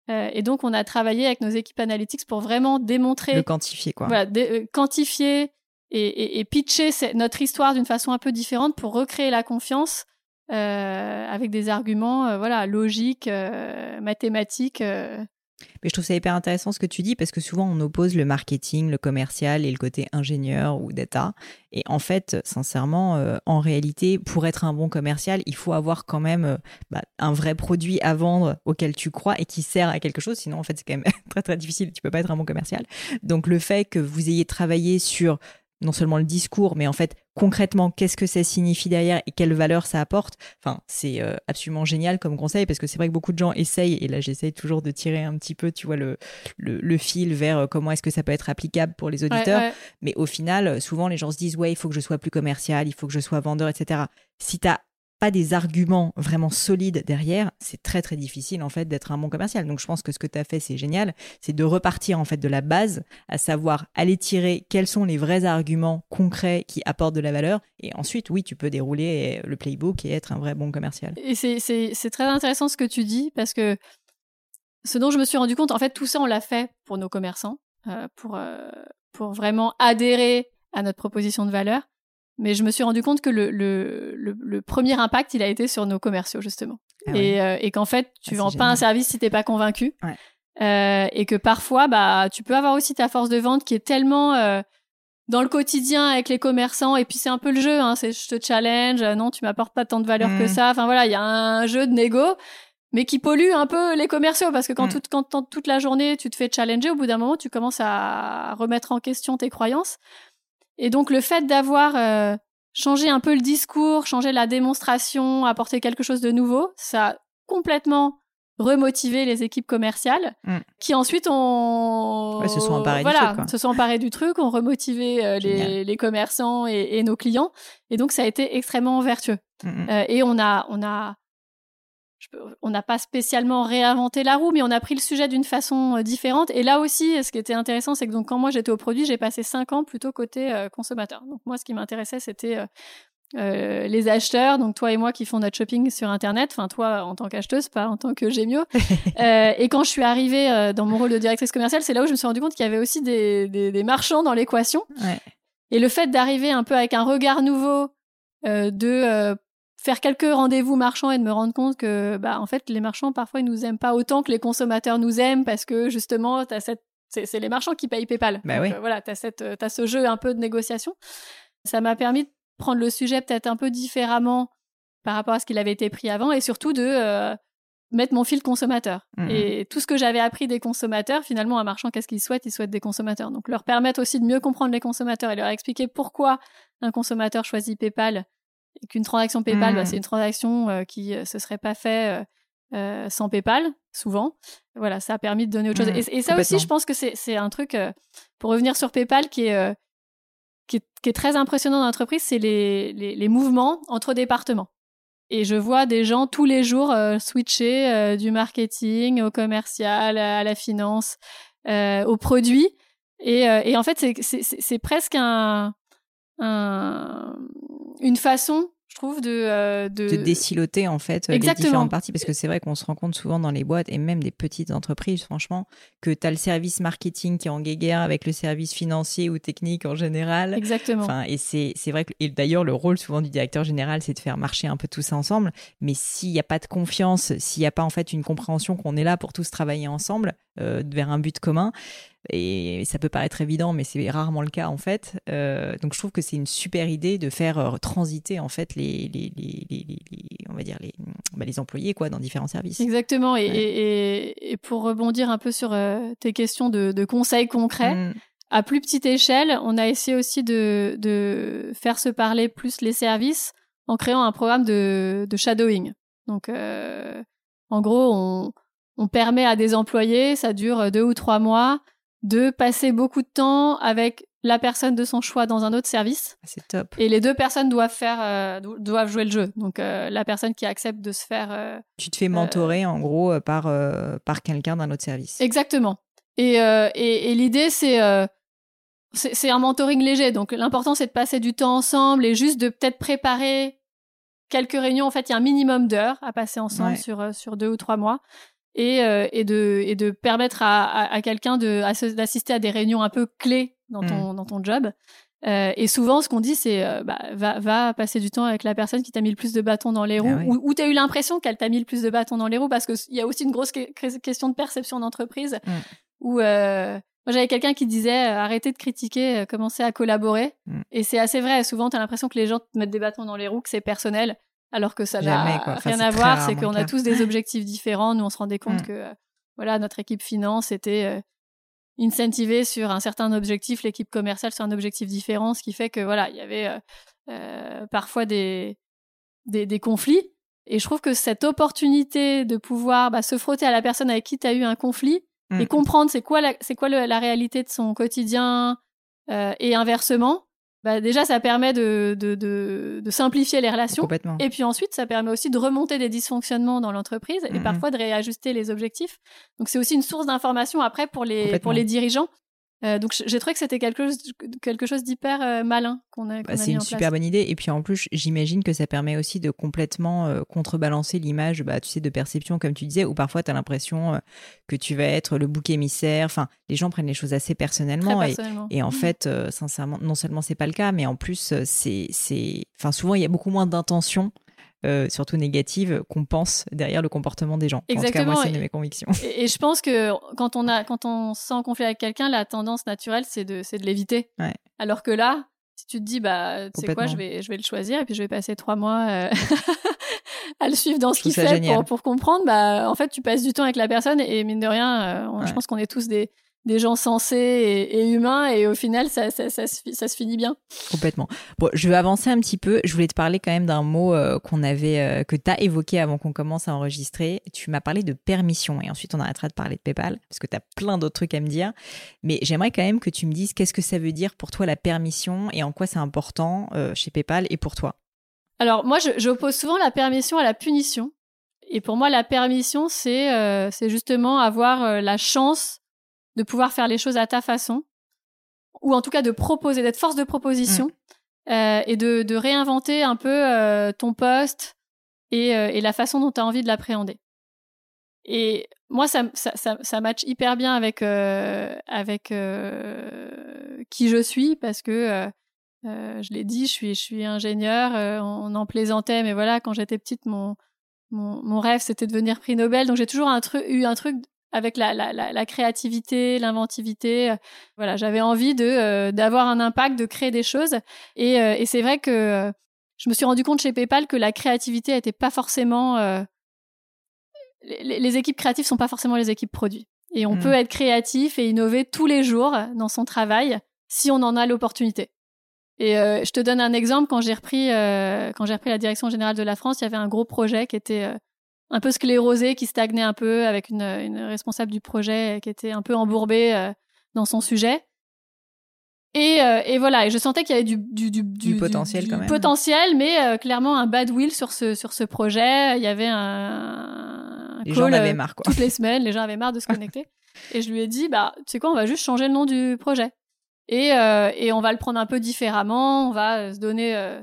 Speaker 2: Euh, et donc, on a travaillé avec nos équipes analytics pour vraiment démontrer.
Speaker 1: Le quantifier, quoi.
Speaker 2: Voilà, quantifier, et, pitcher notre histoire d'une façon un peu différente pour recréer la confiance euh, avec des arguments euh, voilà logiques, euh, mathématiques.
Speaker 1: Mais je trouve ça hyper intéressant ce que tu dis parce que souvent on oppose le marketing, le commercial et le côté ingénieur ou data. Et en fait, sincèrement, en réalité, pour être un bon commercial, il faut avoir quand même bah, un vrai produit à vendre auquel tu crois et qui sert à quelque chose. Sinon, en fait, c'est quand même très très difficile. Tu peux pas être un bon commercial. Donc le fait que vous ayez travaillé sur non seulement le discours, mais en fait concrètement qu'est-ce que ça signifie derrière et quelle valeur ça apporte. Enfin, c'est euh, absolument génial comme conseil parce que c'est vrai que beaucoup de gens essayent et là j'essaye toujours de tirer un petit peu, tu vois, le, le, fil vers euh, comment est-ce que ça peut être applicable pour les auditeurs. Mais au final, souvent les gens se disent ouais, il faut que je sois plus commercial, il faut que je sois vendeur, etc. Si tu as des arguments vraiment solides derrière, c'est très très difficile en fait d'être un bon commercial. Donc je pense que ce que tu as fait c'est génial, c'est de repartir en fait de la base, à savoir aller tirer quels sont les vrais arguments concrets qui apportent de la valeur et ensuite oui, tu peux dérouler le playbook et être un vrai bon commercial.
Speaker 2: Et c'est très intéressant ce que tu dis parce que ce dont je me suis rendu compte, en fait tout ça on l'a fait pour nos commerçants, euh, pour, euh, pour vraiment adhérer à notre proposition de valeur. Mais je me suis rendu compte que le, le, le, premier impact, il a été sur nos commerciaux, justement. Ah et, euh, et qu'en fait, tu ah, vends pas un service si t'es pas convaincu. Ouais. Euh, et que parfois, bah, tu peux avoir aussi ta force de vente qui est tellement euh, dans le quotidien avec les commerçants. Et puis, c'est un peu le jeu. Hein, c'est je te challenge. Euh, non, tu m'apportes pas tant de valeur que mmh. ça. Enfin, voilà, il y a un jeu de négo mais qui pollue un peu les commerciaux parce que quand, mmh. toute, quand toute la journée tu te fais challenger, au bout d'un moment, tu commences à remettre en question tes croyances. Et donc le fait d'avoir euh, changé un peu le discours, changé la démonstration, apporté quelque chose de nouveau, ça a complètement remotivé les équipes commerciales mm. qui ensuite ont
Speaker 1: se sont emparées
Speaker 2: voilà,
Speaker 1: du truc,
Speaker 2: se sont emparées du truc, ont remotivé euh, les, les, commerçants et, et, nos clients et donc ça a été extrêmement vertueux. Mm, mm. Euh, et on a on a on n'a pas spécialement réinventé la roue, mais on a pris le sujet d'une façon euh, différente. Et là aussi, ce qui était intéressant, c'est que donc quand moi j'étais au produit, j'ai passé cinq ans plutôt côté euh, consommateur. Donc moi, ce qui m'intéressait, c'était euh, les acheteurs, donc toi et moi qui font notre shopping sur Internet, enfin toi en tant qu'acheteuse, pas en tant que Gémio. et quand je suis arrivée dans mon rôle de directrice commerciale, c'est là où je me suis rendu compte qu'il y avait aussi des, marchands dans l'équation. Et le fait d'arriver un peu avec un regard nouveau, de faire quelques rendez-vous marchands et de me rendre compte que, bah, en fait, les marchands, parfois, ils nous aiment pas autant que les consommateurs nous aiment parce que, justement, as cette... c'est les marchands qui payent PayPal.
Speaker 1: Bah oui.
Speaker 2: Euh, voilà, tu as, as, ce jeu un peu de négociation. Ça m'a permis de prendre le sujet peut-être un peu différemment par rapport à ce qu'il avait été pris avant et surtout de euh, mettre mon fil consommateur. Mmh et tout ce que j'avais appris des consommateurs, finalement, un marchand, qu'est-ce qu'il souhaite? Il souhaite des consommateurs. Donc, leur permettre aussi de mieux comprendre les consommateurs et leur expliquer pourquoi un consommateur choisit PayPal et qu'une transaction PayPal, bah, mmh. c'est une transaction euh, qui euh, se serait pas fait euh, sans PayPal, souvent. Voilà, ça a permis de donner autre chose. Mmh, et, ça aussi, je pense que c'est un truc, pour revenir sur PayPal, qui est, qui est, très impressionnant dans l'entreprise, c'est les, les, mouvements entre départements. Et je vois des gens tous les jours switcher du marketing au commercial, à la finance, au produit. Et, et en fait, c'est presque un, un, une façon je trouve, de, euh,
Speaker 1: de... de... déciloter en fait les différentes parties. Parce que c'est vrai qu'on se rend compte souvent dans les boîtes et même des petites entreprises, franchement, que tu as le service marketing qui est en guéguerre avec le service financier ou technique en général.
Speaker 2: Exactement.
Speaker 1: Enfin, et c'est vrai que, et d'ailleurs, le rôle souvent du directeur général, c'est de faire marcher un peu tout ça ensemble. Mais s'il n'y a pas de confiance, s'il n'y a pas en fait une compréhension qu'on est là pour tous travailler ensemble euh, vers un but commun, et ça peut paraître évident, mais c'est rarement le cas en fait. Euh, donc je trouve que c'est une super idée de faire euh, transiter en fait les, les, les, les on va dire les, bah, les employés quoi dans différents services.
Speaker 2: Exactement. Et, et, pour rebondir un peu sur euh, tes questions de, de conseils concrets. Mm. À plus petite échelle, on a essayé aussi de, de faire se parler plus les services en créant un programme de, de shadowing. Donc, en gros, on, on permet à des employés, ça dure deux ou trois mois, de passer beaucoup de temps avec la personne de son choix dans un autre service.
Speaker 1: Ah, c'est top.
Speaker 2: Et les deux personnes doivent faire, euh, doivent jouer le jeu. Donc euh, la personne qui accepte de se faire. Euh,
Speaker 1: tu te fais mentorer en gros par par quelqu'un d'un autre service.
Speaker 2: Exactement. Et, et, et l'idée c'est c'est un mentoring léger. Donc l'important c'est de passer du temps ensemble et juste de peut-être préparer quelques réunions. En fait, il y a un minimum d'heures à passer ensemble sur sur deux ou trois mois et, euh, et, de, et de permettre à, à, quelqu'un d'assister à, des réunions un peu clés dans mm. ton, dans ton job. Euh, et souvent, ce qu'on dit, c'est euh, bah, va, va passer du temps avec la personne qui t'a mis le plus de bâtons dans les roues, ah ou, ou tu as eu l'impression qu'elle t'a mis le plus de bâtons dans les roues, parce qu'il y a aussi une grosse question de perception d'entreprise, mm. où euh, moi j'avais quelqu'un qui disait euh, arrêtez de critiquer, commencez à collaborer. Mm. Et c'est assez vrai, souvent tu as l'impression que les gens te mettent des bâtons dans les roues, que c'est personnel alors que ça n'a rien à voir. C'est qu'on a tous des objectifs différents. Nous, on se rendait compte mm. que euh, voilà, notre équipe finance était euh, incentivée sur un certain objectif, l'équipe commerciale sur un objectif différent, ce qui fait que voilà, il y avait euh, parfois des, des, conflits. Et je trouve que cette opportunité de pouvoir bah, se frotter à la personne avec qui tu as eu un conflit et mm. comprendre c'est quoi la, c'est quoi la réalité de son quotidien et inversement, bah déjà, ça permet de, de, de, de, simplifier les relations. Et puis ensuite, ça permet aussi de remonter des dysfonctionnements dans l'entreprise et parfois de réajuster les objectifs. Donc, c'est aussi une source d'information après pour les, pour les dirigeants euh, donc j'ai trouvé que c'était quelque chose, quelque chose d'hyper euh, malin qu'on a.
Speaker 1: Bah, c'est une super bonne idée. Et puis en plus, j'imagine que ça permet aussi de complètement euh, contrebalancer l'image, bah, tu sais, de perception, comme tu disais, où parfois tu as l'impression que tu vas être le bouc émissaire. Enfin, les gens prennent les choses assez personnellement. Et, en mmh. fait, sincèrement, non seulement c'est pas le cas, mais en plus, c'est, enfin, souvent il y a beaucoup moins d'intention euh, surtout négative, qu'on pense derrière le comportement des gens.
Speaker 2: Exactement.
Speaker 1: En tout cas, moi, c'est une de mes convictions.
Speaker 2: Et, je pense que quand on, a, quand on se sent en conflit avec quelqu'un, la tendance naturelle, c'est de, de l'éviter. Alors que là, si tu te dis, bah, tu sais quoi, je vais, je vais le choisir et puis je vais passer trois mois euh, à le suivre dans ce qu'il fait pour, pour, comprendre, bah, en fait, tu passes du temps avec la personne et mine de rien, euh, je pense qu'on est tous des, des gens sensés et, humains et au final ça, ça, ça, se, finit bien.
Speaker 1: Complètement. Bon, je vais avancer un petit peu. Je voulais te parler quand même d'un mot euh, qu'on avait euh, que tu as évoqué avant qu'on commence à enregistrer. Tu m'as parlé de permission et ensuite on arrêtera de parler de PayPal parce que tu as plein d'autres trucs à me dire. Mais j'aimerais quand même que tu me dises qu'est-ce que ça veut dire pour toi la permission et en quoi c'est important euh, chez PayPal et pour toi.
Speaker 2: Alors moi j'oppose souvent la permission à la punition. Et pour moi la permission c'est c'est justement avoir la chance de pouvoir faire les choses à ta façon, ou en tout cas de proposer, d'être force de proposition, mm. euh, et de, de, réinventer un peu euh, ton poste et, euh, et, la façon dont tu as envie de l'appréhender. Et moi, ça, ça, ça, ça match hyper bien avec, avec qui je suis, parce que je l'ai dit, je suis, je suis ingénieur. on, en plaisantait, mais voilà, quand j'étais petite, mon, mon, mon rêve, c'était de devenir prix Nobel. Donc j'ai toujours un eu un truc avec la, la, la, créativité, l'inventivité. Voilà, j'avais envie de d'avoir un impact, de créer des choses. Et, et c'est vrai que je me suis rendu compte chez PayPal que la créativité n'était pas forcément les, les, équipes créatives sont pas forcément les équipes produits. Et on mm. peut être créatif et innover tous les jours dans son travail si on en a l'opportunité. Et euh, je te donne un exemple. Quand j'ai repris, euh, quand j'ai repris la direction générale de la France, il y avait un gros projet qui était euh, un peu sclérosé, qui stagnait un peu, avec une, une, responsable du projet qui était un peu embourbée dans son sujet. Et, et, voilà, et je sentais qu'il y avait du, du, du,
Speaker 1: du potentiel quand même.
Speaker 2: Potentiel, mais clairement un bad will sur ce, sur ce projet. Il y avait un,
Speaker 1: les gens avaient marre, quoi.
Speaker 2: toutes les semaines, les gens avaient marre de se connecter. et je lui ai dit, bah, tu sais quoi, on va juste changer le nom du projet. Et, euh, et on va le prendre un peu différemment, on va euh, se donner euh,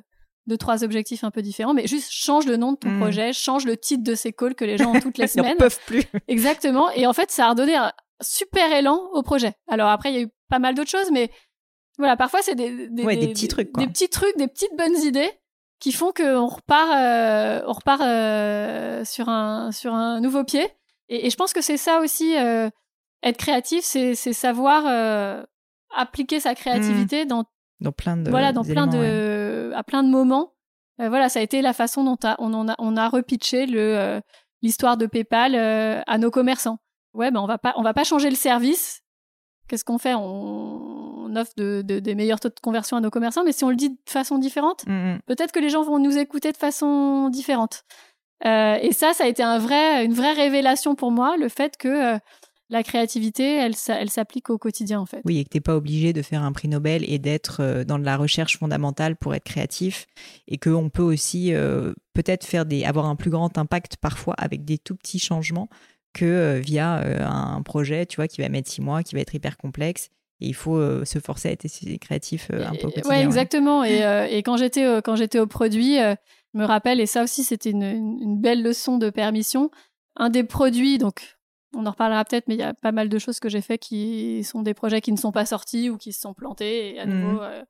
Speaker 2: deux, trois objectifs un peu différents, mais juste change le nom de ton hmm. projet, change le titre de ces calls que les gens ont toutes les semaines.
Speaker 1: Ils peuvent plus.
Speaker 2: Exactement. Et en fait, ça a redonné un super élan au projet. Alors après, il y a eu pas mal d'autres choses, mais voilà, parfois c'est des,
Speaker 1: des, des, petits trucs, quoi.
Speaker 2: des petits trucs, des petites bonnes idées qui font qu'on repart, euh, on repart euh, sur un sur un nouveau pied. Et, et je pense que c'est ça aussi, euh, être créatif, c'est savoir appliquer sa créativité mmh. dans
Speaker 1: dans plein de
Speaker 2: voilà dans plein de à plein de moments. Euh, voilà ça a été la façon dont on, a on a repitché le euh, l'histoire de PayPal euh, à nos commerçants. Ouais ben on va pas on va pas changer le service. Qu'est-ce qu'on fait? On, offre de, des meilleurs taux de conversion à nos commerçants mais si on le dit de façon différente mmh, mmh. peut-être que les gens vont nous écouter de façon différente. Et ça ça a été un vrai une vraie révélation pour moi le fait que la créativité, elle, elle s'applique au quotidien en fait.
Speaker 1: Oui, et que tu n'es pas obligé de faire un prix Nobel et d'être euh, dans de la recherche fondamentale pour être créatif, et qu'on peut aussi euh, peut-être faire des, avoir un plus grand impact parfois avec des tout petits changements que euh, via un projet, tu vois, qui va mettre six mois, qui va être hyper complexe. Et il faut se forcer à être créatif un peu au quotidien.
Speaker 2: Oui, exactement. Et, et, quand j'étais quand j'étais au produit, je me rappelle, et ça aussi c'était une, une belle leçon de permission. Un des produits, donc on en reparlera peut-être, mais il y a pas mal de choses que j'ai fait qui sont des projets qui ne sont pas sortis ou qui se sont plantés. Et à nouveau, mhm. euh,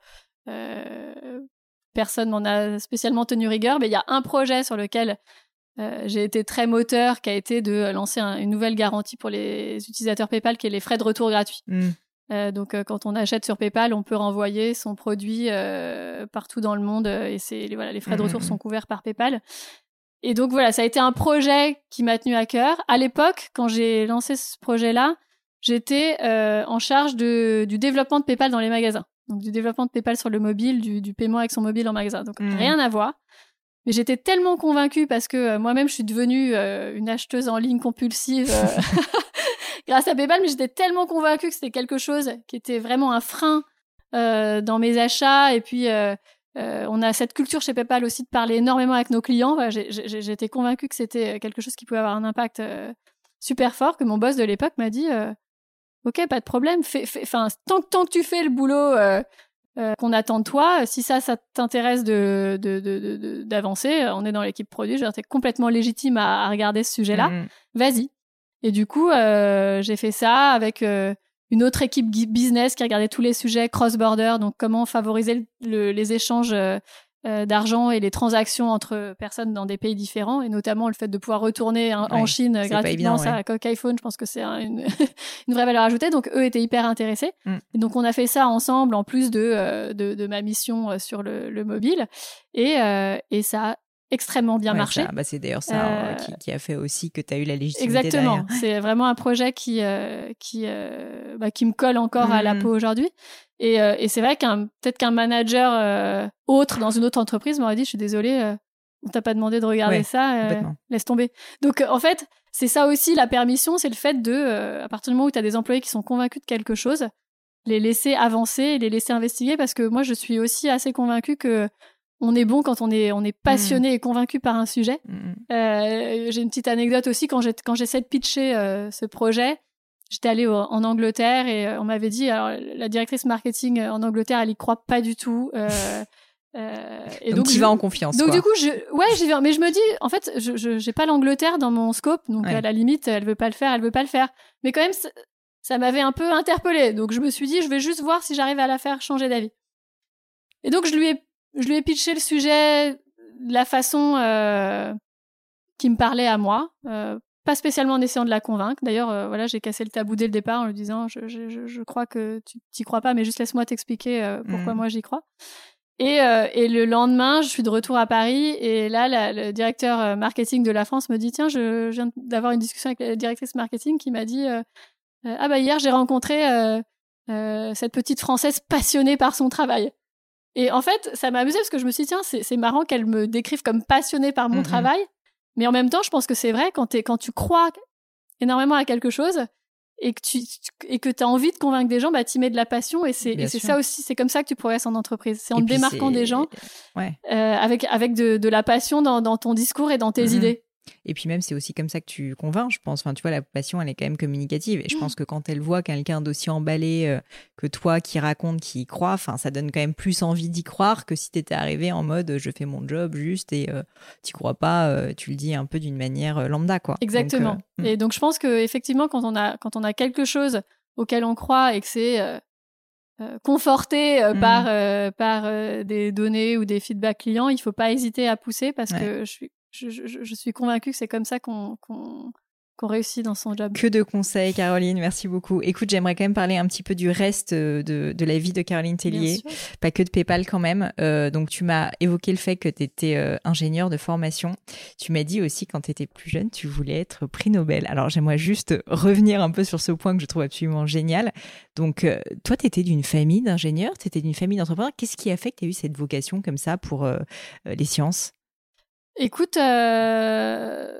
Speaker 2: euh, personne m'en a spécialement tenu rigueur, mais il y a un projet sur lequel euh, j'ai été très moteur, qui a été de lancer une nouvelle garantie pour les utilisateurs PayPal, qui est les frais de retour gratuits. Mhm. donc, quand on achète sur PayPal, on peut renvoyer son produit partout dans le monde et c'est voilà, les frais de mhm, retour sont couverts par PayPal. Et donc voilà, ça a été un projet qui m'a tenu à cœur. À l'époque, quand j'ai lancé ce projet-là, j'étais euh, en charge de, du développement de PayPal dans les magasins. Donc du développement de PayPal sur le mobile, du, du paiement avec son mobile en magasin. Donc mmh. rien à voir. Mais j'étais tellement convaincue parce que euh, moi-même, je suis devenue euh, une acheteuse en ligne compulsive grâce à PayPal, mais j'étais tellement convaincue que c'était quelque chose qui était vraiment un frein dans mes achats. Et puis, euh, on a cette culture chez PayPal aussi de parler énormément avec nos clients. J'étais convaincue que c'était quelque chose qui pouvait avoir un impact euh, super fort, que mon boss de l'époque m'a dit euh, Ok, pas de problème, fais, tant, tant, que tu fais le boulot qu'on attend de toi, si ça, ça t'intéresse d'avancer, on est dans l'équipe produit, je es complètement légitime à, regarder ce sujet-là, mmh vas-y. Et du coup, j'ai fait ça avec une autre équipe business qui regardait tous les sujets cross-border, donc comment favoriser les échanges euh, euh, d'argent et les transactions entre personnes dans des pays différents, et notamment le fait de pouvoir retourner en Chine gratuitement ça à iPhone, je pense que c'est une, une, vraie valeur ajoutée. Donc eux étaient hyper intéressés. Mm. Et donc on a fait ça ensemble en plus de, euh, de, ma mission sur le, le mobile, et, et ça extrêmement bien marché.
Speaker 1: Bah, c'est d'ailleurs ça euh, qui, a fait aussi que tu as eu la légitimité.
Speaker 2: Exactement. C'est vraiment un projet qui, euh, qui, euh, bah, qui me colle encore à la mmh. peau aujourd'hui. Et, et c'est vrai qu'un peut-être qu'un manager autre dans une autre entreprise m'aurait dit, je suis désolée, on t'a pas demandé de regarder ça, laisse tomber. Donc en fait, c'est ça aussi la permission, c'est le fait de, à partir du moment où tu as des employés qui sont convaincus de quelque chose, les laisser avancer et les laisser investiguer parce que moi je suis aussi assez convaincue que on est bon quand on est, on est passionné mm. et convaincu par un sujet. Mm. Euh, j'ai une petite anecdote aussi quand j'essaie de pitcher euh, ce projet. J'étais allée en Angleterre et euh, on m'avait dit, alors la directrice marketing en Angleterre, elle y croit pas du tout.
Speaker 1: et donc, tu vas en confiance.
Speaker 2: Donc du coup, je, ouais, j'y vais. Mais je me dis, en fait, je j'ai pas l'Angleterre dans mon scope, donc à la limite, elle veut pas le faire, elle veut pas le faire. Mais quand même, ça m'avait un peu interpellée. Donc je me suis dit, je vais juste voir si j'arrive à la faire changer d'avis. Et donc je lui ai je lui ai pitché le sujet de la façon euh, qui me parlait à moi, euh, pas spécialement en essayant de la convaincre. D'ailleurs, euh, voilà, j'ai cassé le tabou dès le départ en lui disant je, je, je crois que tu t'y crois pas, mais juste laisse-moi t'expliquer euh, pourquoi mmh. moi j'y crois. Et, euh, et, le lendemain, je suis de retour à Paris et là, la, le directeur marketing de la France me dit tiens, je, je viens d'avoir une discussion avec la directrice marketing qui m'a dit ah bah hier j'ai rencontré cette petite française passionnée par son travail. Et en fait, ça m'a amusé parce que je me suis dit, tiens, c'est marrant qu'elle me décrive comme passionnée par mon mmh travail. Mais en même temps, je pense que c'est vrai, quand, es, quand tu crois énormément à quelque chose et que tu et que as envie de convaincre des gens, bah, tu mets de la passion. Et c'est ça aussi, c'est comme ça que tu progresses en entreprise. C'est en te démarquant des gens ouais. euh, avec, avec de, de, la passion dans, dans, ton discours et dans tes mmh idées.
Speaker 1: Et puis même, c'est aussi comme ça que tu convaincs, je pense. Enfin, tu vois, la passion, elle est quand même communicative. Et je pense mmh. que quand elle voit quelqu'un d'aussi emballé euh, que toi, qui raconte, qui y croit, enfin, ça donne quand même plus envie d'y croire que si tu étais arrivé en mode je fais mon job juste et euh, tu crois pas, euh, tu le dis un peu d'une manière lambda, quoi.
Speaker 2: Exactement. Mmh. Et donc, je pense que effectivement, quand on a, quand on a quelque chose auquel on croit et que c'est conforté mmh. par, par des données ou des feedbacks clients, il faut pas hésiter à pousser parce que je suis je, suis convaincue que c'est comme ça qu'on réussit dans son job.
Speaker 1: Que de conseils, Caroline, merci beaucoup. Écoute, j'aimerais quand même parler un petit peu du reste euh, de, la vie de Caroline Tellier, pas que de PayPal quand même. Euh, donc, tu m'as évoqué le fait que tu étais euh, ingénieur de formation. Tu m'as dit aussi, quand tu étais plus jeune, tu voulais être prix Nobel. Alors, j'aimerais juste revenir un peu sur ce point que je trouve absolument génial. Donc, toi, tu étais d'une famille d'ingénieurs, tu étais d'une famille d'entrepreneurs. Qu'est-ce qui a fait que tu as eu cette vocation comme ça pour les sciences?
Speaker 2: Écoute, euh,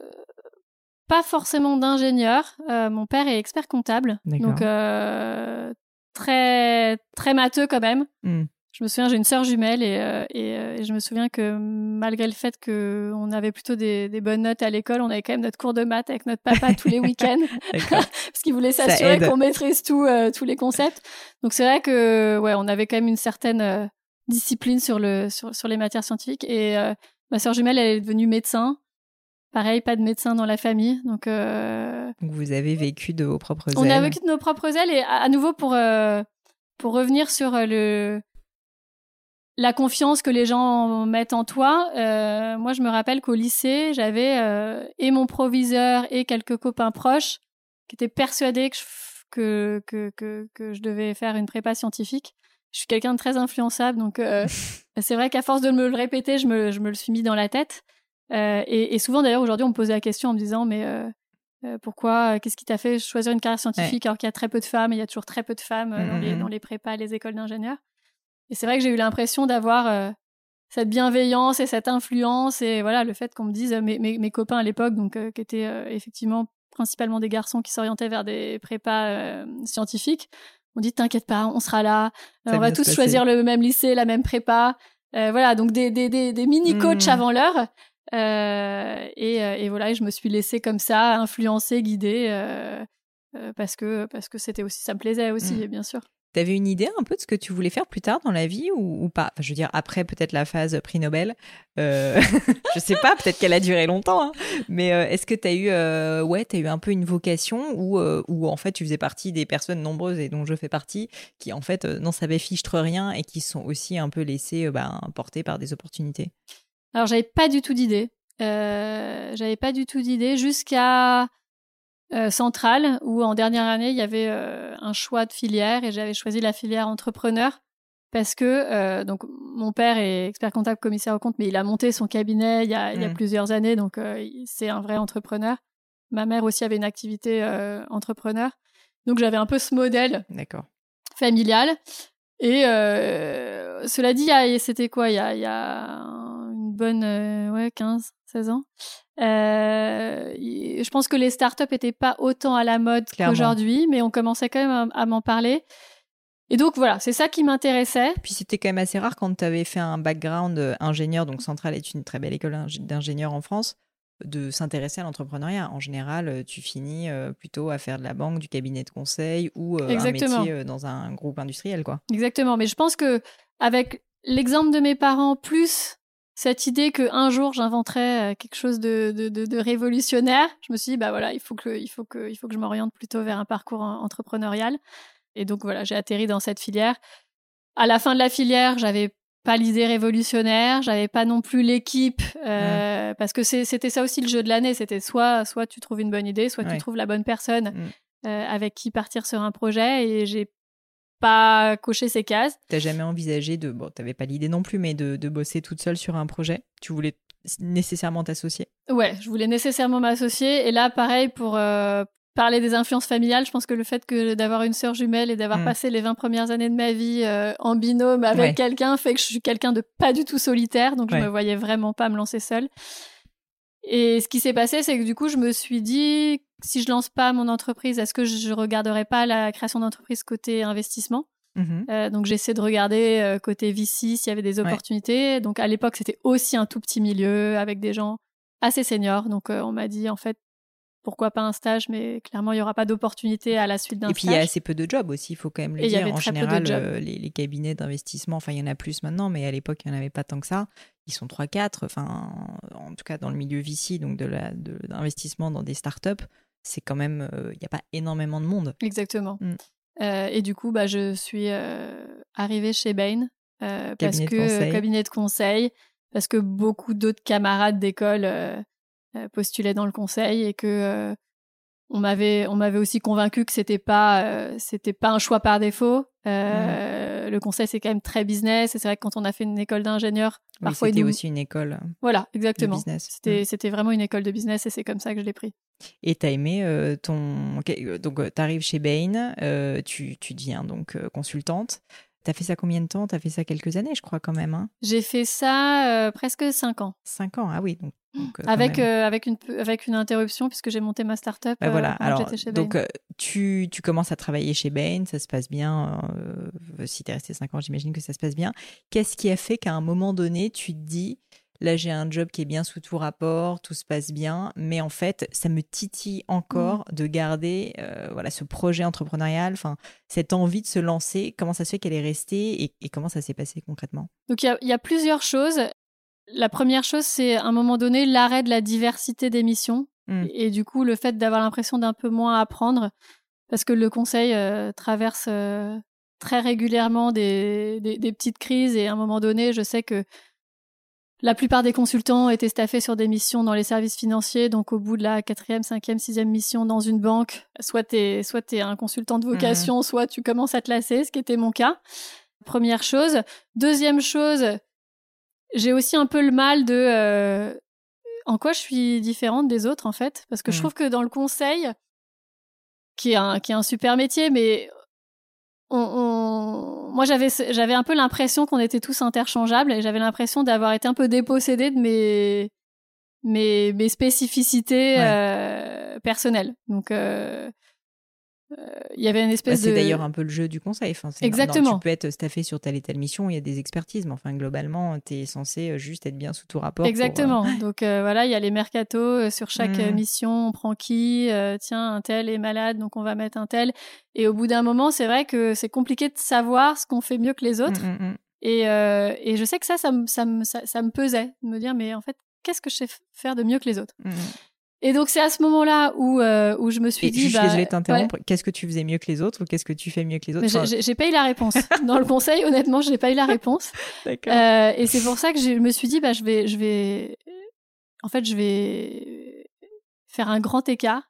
Speaker 2: pas forcément d'ingénieur. Euh, mon père est expert comptable, donc euh, très très matheux quand même. Hmm. Je me souviens, j'ai une sœur jumelle et, et, je me souviens que malgré le fait qu'on avait plutôt des, des, bonnes notes à l'école, on avait quand même notre cours de maths avec notre papa tous les week-ends parce qu'il voulait s'assurer qu'on maîtrise tout, tous les concepts. Donc c'est vrai que ouais, on avait quand même une certaine discipline sur le sur, sur les matières scientifiques et Ma sœur jumelle, elle est devenue médecin. Pareil, pas de médecin dans la famille. Donc, euh,
Speaker 1: vous avez vécu de vos propres ailes.
Speaker 2: On a vécu de nos propres ailes. Et à, nouveau, pour, euh, pour revenir sur euh, le, la confiance que les gens mettent en toi, moi, je me rappelle qu'au lycée, j'avais et mon proviseur et quelques copains proches qui étaient persuadés que que, que, que je devais faire une prépa scientifique je suis quelqu'un de très influençable, donc euh, c'est vrai qu'à force de me le répéter, je me, je me le suis mis dans la tête. Euh, et, et, souvent, d'ailleurs, aujourd'hui, on me posait la question en me disant, mais euh, euh pourquoi, qu'est-ce qui t'a fait choisir une carrière scientifique alors qu'il y a très peu de femmes, et il y a toujours très peu de femmes euh, dans, les, mmh, mmh, dans, mmh. les, prépas, les écoles d'ingénieurs? Et c'est vrai que j'ai eu l'impression d'avoir cette bienveillance et cette influence, et voilà, le fait qu'on me dise, mes, mes, mes copains à l'époque, donc qui étaient effectivement principalement des garçons qui s'orientaient vers des prépas scientifiques, on dit t'inquiète pas, on sera là, euh, on va tous choisir le même lycée, la même prépa. Euh, voilà, donc des, des, des, des mini coachs mmh. avant l'heure. Euh, et, et, voilà, je me suis laissée comme ça, influencer, guider, parce que parce que c'était aussi, ça me plaisait aussi, mmh. bien sûr.
Speaker 1: T'avais une idée un peu de ce que tu voulais faire plus tard dans la vie ou, pas? Enfin, Je veux dire, après peut-être la phase prix Nobel. Euh, je sais pas, peut-être qu'elle a duré longtemps. Hein. Mais euh, est-ce que tu as eu, euh, ouais, eu un peu une vocation ou où, en fait tu faisais partie des personnes nombreuses et dont je fais partie qui en fait n'en savaient fichtre rien et qui sont aussi un peu laissées ben, portées par des opportunités?
Speaker 2: Alors j'avais pas du tout d'idée. j'avais pas du tout d'idée jusqu'à euh, centrale où en dernière année il y avait euh, un choix de filière et j'avais choisi la filière entrepreneur parce que euh, donc mon père est expert comptable commissaire au compte mais il a monté son cabinet il y a, il y a mmh. plusieurs années donc c'est un vrai entrepreneur. Ma mère aussi avait une activité entrepreneur. Donc j'avais un peu ce modèle familial et cela dit c'était quoi? Il y a, il y a bonne ouais 15 16 ans euh, je pense que les startups n'étaient pas autant à la mode qu'aujourd'hui, mais on commençait quand même à, m'en parler. Et donc voilà, c'est ça qui m'intéressait.
Speaker 1: Puis c'était quand même assez rare quand tu avais fait un background euh, ingénieur, donc Centrale est une très belle école d'ingénieur en France, de s'intéresser à l'entrepreneuriat. En général, euh, tu finis plutôt à faire de la banque, du cabinet de conseil ou un métier dans un groupe industriel. quoi.
Speaker 2: Exactement, mais je pense que avec l'exemple de mes parents plus cette idée que un jour j'inventerais euh, quelque chose de, de, de, révolutionnaire, je me suis dit bah voilà, il faut que il faut que il faut que je m'oriente plutôt vers un parcours entrepreneurial. Et donc voilà, j'ai atterri dans cette filière. À la fin de la filière, j'avais pas l'idée révolutionnaire, j'avais pas non plus l'équipe, euh, parce que c'était ça aussi le jeu de l'année, c'était soit soit tu trouves une bonne idée, soit tu trouves la bonne personne mm. euh, avec qui partir sur un projet, et j'ai pas coché ces cases.
Speaker 1: T'as jamais envisagé de, bon, t'avais pas l'idée non plus, mais de, de, bosser toute seule sur un projet? Tu voulais nécessairement t'associer?
Speaker 2: Ouais, je voulais nécessairement m'associer, et là, pareil pour euh, parler des influences familiales, je pense que le fait que d'avoir une sœur jumelle et d'avoir mm. passé les 20 premières années de ma vie euh, en binôme avec quelqu'un fait que je suis quelqu'un de pas du tout solitaire, donc je me voyais vraiment pas me lancer seule. Et ce qui s'est passé, c'est que du coup, je me suis dit, si je lance pas mon entreprise, est-ce que je regarderai pas la création d'entreprise côté investissement? Mm-hmm. euh, donc j'essaie de regarder euh, côté VC s'il y avait des opportunités. Donc à l'époque c'était aussi un tout petit milieu avec des gens assez seniors. Donc on m'a dit en fait pourquoi pas un stage, mais clairement, il n'y aura pas d'opportunité à la suite d'un stage.
Speaker 1: Et puis, il y a assez peu de jobs aussi, il faut quand même le dire. En général, euh, les, cabinets d'investissement, enfin, il y en a plus maintenant, mais à l'époque, il n'y en avait pas tant que ça. Ils sont 3-4, enfin, en tout cas, dans le milieu VC, donc de l'investissement dans des startups, c'est quand même, euh, il n'y a pas énormément de monde.
Speaker 2: Exactement. Mm. Euh, et du coup, bah, je suis arrivée chez Bain, parce que cabinet de conseil, parce que beaucoup d'autres camarades d'école euh, postulait dans le conseil et que euh, on m'avait on m'avait aussi convaincu que c'était pas euh, c'était pas un choix par défaut. Mmh. Le conseil c'est quand même très business et c'est vrai que quand on a fait une école d'ingénieur,
Speaker 1: parfois c'était aussi une école.
Speaker 2: Voilà, exactement. C'était mmh. c'était vraiment une école de business et c'est comme ça que je l'ai pris.
Speaker 1: Et t'as aimé ton donc t'arrives chez Bain, tu tu deviens donc consultante. T'as fait ça combien de temps? T'as fait ça quelques années, je crois, quand même. Hein
Speaker 2: J'ai fait ça presque cinq ans.
Speaker 1: Cinq ans, ah oui. Donc
Speaker 2: euh, avec, euh, avec, une, avec une interruption, puisque j'ai monté ma start-up.
Speaker 1: Bah voilà, euh, alors, donc tu, tu, commences à travailler chez Bain, ça se passe bien. si tu es resté 5 ans, j'imagine que ça se passe bien. Qu'est-ce qui a fait qu'à un moment donné, tu te dis, là j'ai un job qui est bien sous tout rapport, tout se passe bien, mais en fait, ça me titille encore mmh. de garder voilà, ce projet entrepreneurial, enfin, cette envie de se lancer. Comment ça se fait qu'elle est restée et, et comment ça s'est passé concrètement?
Speaker 2: Donc il y, y, a plusieurs choses. La première chose, c'est à un moment donné l'arrêt de la diversité des missions mm. et, du coup le fait d'avoir l'impression d'un peu moins apprendre parce que le conseil euh, traverse euh, très régulièrement des, petites crises et à un moment donné, je sais que la plupart des consultants étaient staffés sur des missions dans les services financiers, donc au bout de la quatrième, cinquième, sixième mission dans une banque, soit tu soit es un consultant de vocation, mm. soit tu commences à te lasser, ce qui était mon cas. Première chose. Deuxième chose, j'ai aussi un peu le mal de euh, en quoi je suis différente des autres en fait parce que je mmh. trouve que dans le conseil qui est un qui est un super métier mais on, moi j'avais j'avais un peu l'impression qu'on était tous interchangeables et j'avais l'impression d'avoir été un peu dépossédée de mes mes, mes spécificités euh, personnelles. Donc euh, il y avait une espèce
Speaker 1: bah, de. C'est d'ailleurs un peu le jeu du conseil. Enfin, Exactement. tu peux être staffé sur telle et telle mission, il y a des expertises, mais enfin, globalement, tu es censé euh, juste être bien sous tout rapport.
Speaker 2: Exactement. Euh, donc voilà, il y a les mercatos. sur chaque mmh. mission, on prend qui Tiens, un tel est malade, donc on va mettre un tel. Et au bout d'un moment, c'est vrai que c'est compliqué de savoir ce qu'on fait mieux que les mmh, autres. Mmh, et, et, je sais que ça, ça, ça, ça, ça me pesait, de me dire, mais en fait, qu'est-ce que je sais faire de mieux que les autres? Et donc c'est à ce moment-là où euh, où je me suis dit.
Speaker 1: Je suis bah, désolée de t'interrompre. Qu'est-ce que tu faisais mieux que les autres ou qu'est-ce que tu fais mieux que les autres
Speaker 2: J'ai pas eu la réponse dans le conseil. Honnêtement, je n'ai pas eu la réponse. D'accord. Euh, et c'est pour ça que je me suis dit bah je vais je vais en fait je vais faire un grand écart.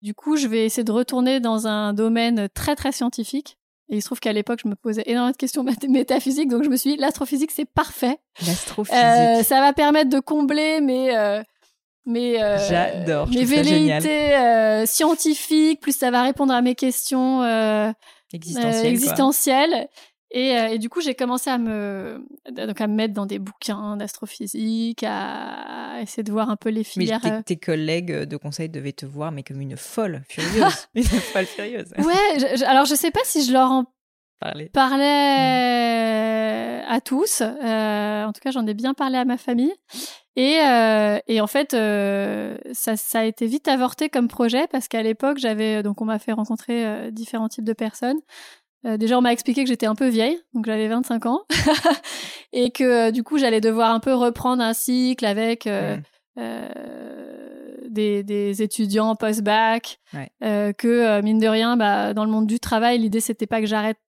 Speaker 2: Du coup, je vais essayer de retourner dans un domaine très très scientifique. Et il se trouve qu'à l'époque, je me posais énormément de questions métaphysiques, donc je me suis dit, l'astrophysique, c'est parfait.
Speaker 1: L'astrophysique. Euh,
Speaker 2: ça va permettre de combler mes, euh, mais euh,
Speaker 1: j'adore
Speaker 2: mes velléités euh, scientifiques plus ça va répondre à mes questions euh,
Speaker 1: existentielles,
Speaker 2: existentielles. Et, et, du coup j'ai commencé à me donc à me mettre dans des bouquins d'astrophysique à, essayer de voir un peu les filières
Speaker 1: mais tes, collègues de conseil devaient te voir mais comme une folle furieuse. Une folle furieuse.
Speaker 2: Ouais alors je sais pas si je leur en parlais, parlais à tous. En tout cas j'en ai bien parlé à ma famille et, euh, et en fait, euh, ça, ça, a été vite avorté comme projet parce qu'à l'époque, j'avais donc on m'a fait rencontrer euh, différents types de personnes. Euh, déjà, on m'a expliqué que j'étais un peu vieille, donc j'avais 25 ans, et que du coup, j'allais devoir un peu reprendre un cycle avec des, des, étudiants post-bac, que mine de rien, bah, dans le monde du travail, l'idée c'était pas que j'arrête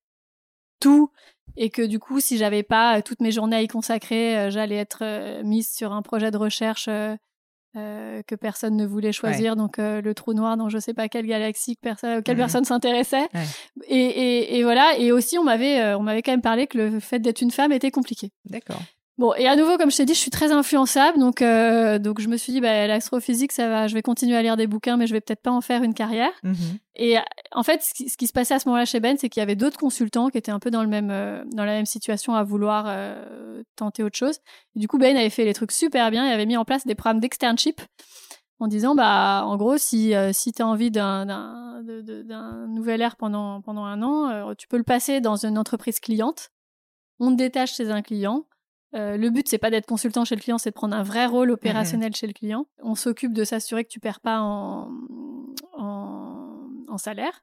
Speaker 2: tout et que du coup, si j'avais pas toutes mes journées à y consacrer, j'allais être mise sur un projet de recherche que personne ne voulait choisir, donc le trou noir dans je sais pas quelle galaxie que personne, quelle mmh personne s'intéressait. Et, et, et, voilà. Et aussi, on m'avait, on m'avait quand même parlé que le fait d'être une femme était compliqué.
Speaker 1: D'accord.
Speaker 2: Bon, et à nouveau, comme je t'ai dit, je suis très influençable, donc euh, donc je me suis dit, bah, l'astrophysique, ça va, je vais continuer à lire des bouquins, mais je vais peut-être pas en faire une carrière. Mhm. Et en fait, ce qui, se passait à ce moment-là chez Ben, c'est qu'il y avait d'autres consultants qui étaient un peu dans le même euh, dans la même situation à vouloir euh, tenter autre chose. Et du coup, Ben avait fait les trucs super bien, il avait mis en place des programmes d'externship en disant, bah, en gros, si si t'as envie d'un d'un nouvel air pendant pendant un an, tu peux le passer dans une entreprise cliente. On te détache chez un client euh, le but, c'est pas d'être consultant chez le client, c'est de prendre un vrai rôle opérationnel mhm. chez le client. On s'occupe de s'assurer que tu perds pas en, en, salaire.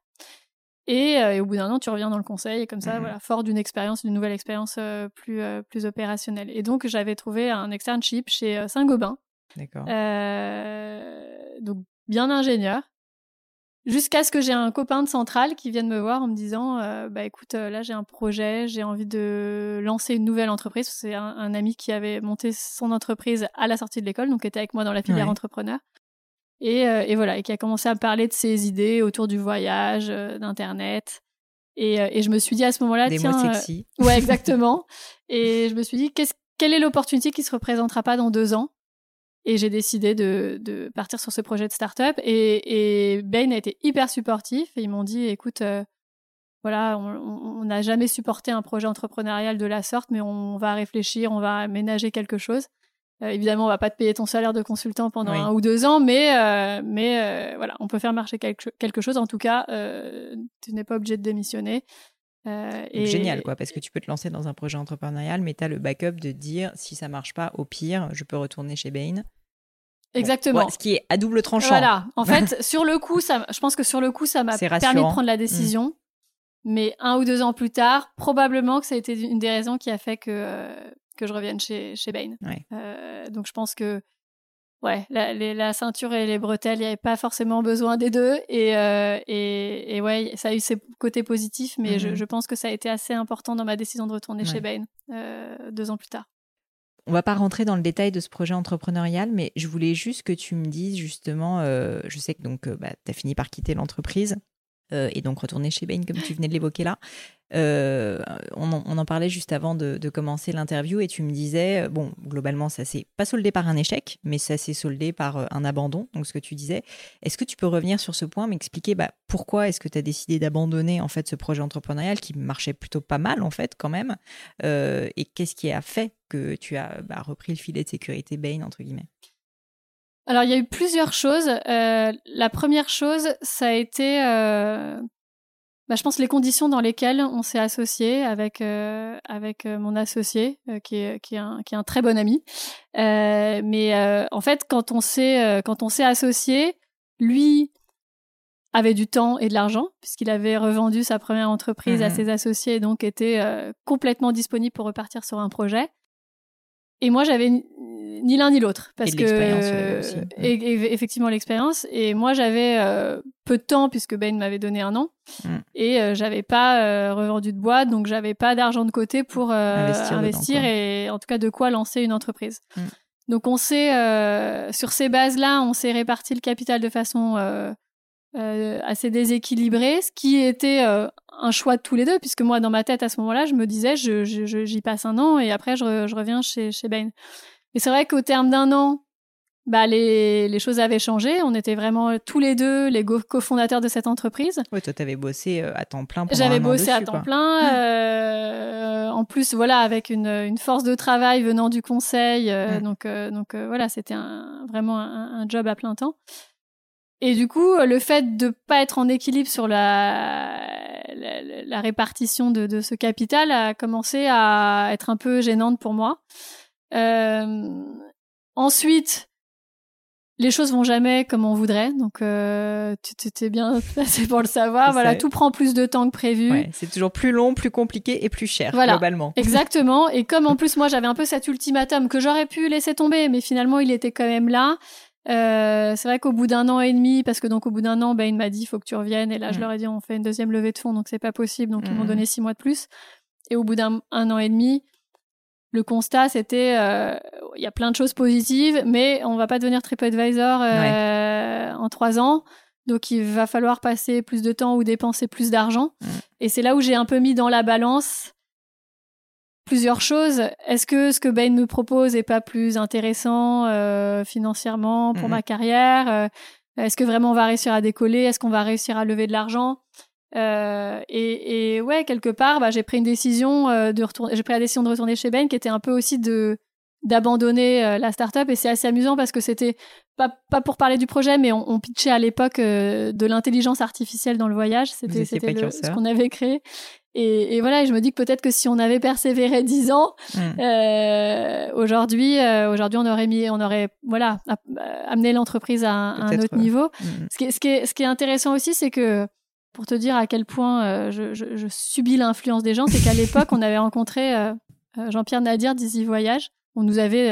Speaker 2: Euh, et, au bout d'un an, tu reviens dans le conseil, et comme ça, mhm. voilà, fort d'une expérience, d'une nouvelle expérience euh, plus, plus opérationnelle. Et donc, j'avais trouvé un externship chez Saint-Gobain.
Speaker 1: D'accord.
Speaker 2: donc, bien ingénieur. Jusqu'à ce que j'ai un copain de centrale qui vienne me voir en me disant euh, bah écoute euh, là j'ai un projet j'ai envie de lancer une nouvelle entreprise. C'est un, ami qui avait monté son entreprise à la sortie de l'école donc était avec moi dans la filière entrepreneur. Et, euh, et, voilà et qui a commencé à parler de ses idées autour du voyage d'internet. Et, et, je me suis dit à ce moment-là
Speaker 1: des
Speaker 2: tiens
Speaker 1: mots sexy.
Speaker 2: ouais exactement. Et je me suis dit qu'est-ce quelle est l'opportunité qui se représentera pas dans deux ans? Et j'ai décidé de, de, partir sur ce projet de start-up. Et, et Bain a été hyper supportif. Et ils m'ont dit, écoute, euh, voilà, on n'a jamais supporté un projet entrepreneurial de la sorte, mais on va réfléchir, on va aménager quelque chose. Euh, évidemment, on va pas te payer ton salaire de consultant pendant un ou deux ans, mais, euh, mais voilà, on peut faire marcher quelque, quelque chose. En tout cas, tu n'es pas obligé de démissionner.
Speaker 1: Et... Génial, quoi, parce que tu peux te lancer dans un projet entrepreneurial, mais tu as le backup de dire si ça marche pas, au pire, je peux retourner chez Bain.
Speaker 2: Exactement.
Speaker 1: ce qui est à double tranchant.
Speaker 2: Voilà. En fait, sur le coup, ça, je pense que sur le coup, ça m'a permis de prendre la mm. décision. Mais un ou deux ans plus tard, probablement que ça a été une des raisons qui a fait que, euh, que je revienne chez, chez Bain. Euh, donc je pense que ouais, la, la, ceinture et les bretelles, il n'y avait pas forcément besoin des deux. Et, euh, et, et, ouais, ça a eu ses côtés positifs, mais je, mm-hmm. je, pense que ça a été assez important dans ma décision de retourner chez Bain deux ans plus tard.
Speaker 1: On va pas rentrer dans le détail de ce projet entrepreneurial, mais je voulais juste que tu me dises justement, euh, je sais que donc euh, bah, tu as fini par quitter l'entreprise euh, et donc retourner chez Bain comme tu venais de l'évoquer là. Euh, on, en, parlait juste avant de, commencer l'interview et tu me disais, euh, bon, globalement, ça s'est pas soldé par un échec, mais ça s'est soldé par un abandon, donc ce que tu disais. Est-ce que tu peux revenir sur ce point, m'expliquer bah, pourquoi est-ce que tu as décidé d'abandonner en fait ce projet entrepreneurial qui marchait plutôt pas mal en fait quand même, et qu'est-ce qui a fait que tu as bah, repris le filet de sécurité Bain entre guillemets?
Speaker 2: Alors, il y a eu plusieurs choses. la première chose, ça a été bah, je pense les conditions dans lesquelles on s'est associé avec euh, avec euh, mon associé euh, qui est qui est un qui est un très bon ami. mais en fait, quand on s'est quand on s'est associé, lui avait du temps et de l'argent puisqu'il avait revendu sa première entreprise à mmh ses associés et donc était complètement disponible pour repartir sur un projet. Et moi, j'avais ni l'un ni l'autre
Speaker 1: parce que aussi.
Speaker 2: Et, effectivement l'expérience. Et moi, j'avais euh, peu de temps puisque Ben m'avait donné un an mm. et euh, j'avais pas euh, revendu de boîte, donc j'avais pas d'argent de côté pour investir, et en tout cas de quoi lancer une entreprise. Mm. Donc on s'est sur ces bases-là, on s'est réparti le capital de façon assez déséquilibrée, ce qui était un choix de tous les deux, puisque moi, dans ma tête, à ce moment-là, je me disais, j'y je, je, passe un an et après, je, je reviens chez, chez Bain. Et c'est vrai qu'au terme d'un an, bah, les, les, choses avaient changé. On était vraiment tous les deux les cofondateurs de cette entreprise.
Speaker 1: Oui, toi, tu avais bossé euh, à temps plein
Speaker 2: J'avais bossé
Speaker 1: à
Speaker 2: temps plein. Euh, en plus, voilà, avec une, une, force de travail venant du conseil. Euh, donc, donc voilà, c'était un, vraiment un, un, job à plein temps. Et du coup, le fait de pas être en équilibre sur la, la, la répartition de, de, ce capital a commencé à être un peu gênante pour moi. Euh, ensuite, les choses vont jamais comme on voudrait, donc euh, tu t'es bien placé pour le savoir. voilà, tout prend plus de temps que prévu.
Speaker 1: Ouais, c'est toujours plus long, plus compliqué et plus cher globalement.
Speaker 2: Exactement. Et comme en plus moi j'avais un peu cet ultimatum que j'aurais pu laisser tomber, mais finalement il était quand même là. Euh, c'est vrai qu'au bout d'un an et demi, parce que donc au bout d'un an, ben il m'a dit il faut que tu reviennes. Et là je mm. leur ai dit on fait une deuxième levée de fonds, donc c'est pas possible. Donc ils m'ont mm. donné six mois de plus. Et au bout d'un an et demi, le constat, c'était euh, il y a plein de choses positives, mais on va pas devenir TripAdvisor euh, en trois ans. Donc il va falloir passer plus de temps ou dépenser plus d'argent. Mm. Et c'est là où j'ai un peu mis dans la balance plusieurs choses. Est-ce que ce que Bain me propose est pas plus intéressant euh, financièrement pour mm-hmm. ma carrière euh, Est-ce que vraiment on va réussir à décoller Est-ce qu'on va réussir à lever de l'argent euh, et, et, ouais, quelque part, bah, j'ai pris une décision euh, de retourner. J'ai pris la décision de retourner chez Ben, qui était un peu aussi de d'abandonner euh, la startup. Et c'est assez amusant parce que c'était pas, pas pour parler du projet, mais on, on pitchait à l'époque de l'intelligence artificielle dans le voyage. C'était c'était ce qu'on avait créé. Et, et, voilà, je me dis que peut-être que si on avait persévéré dix ans, hmm. euh, aujourd'hui, aujourd'hui, on aurait mis, on aurait, voilà, amené l'entreprise à, un autre niveau. Hmm. Ce, qui ce, qui est, ce qui est intéressant aussi, c'est que pour te dire à quel point euh, je, subis l'influence des gens, c'est qu'à l'époque, on avait rencontré euh, euh, Jean-Pierre Nadir d'Easy Voyage. On nous avait,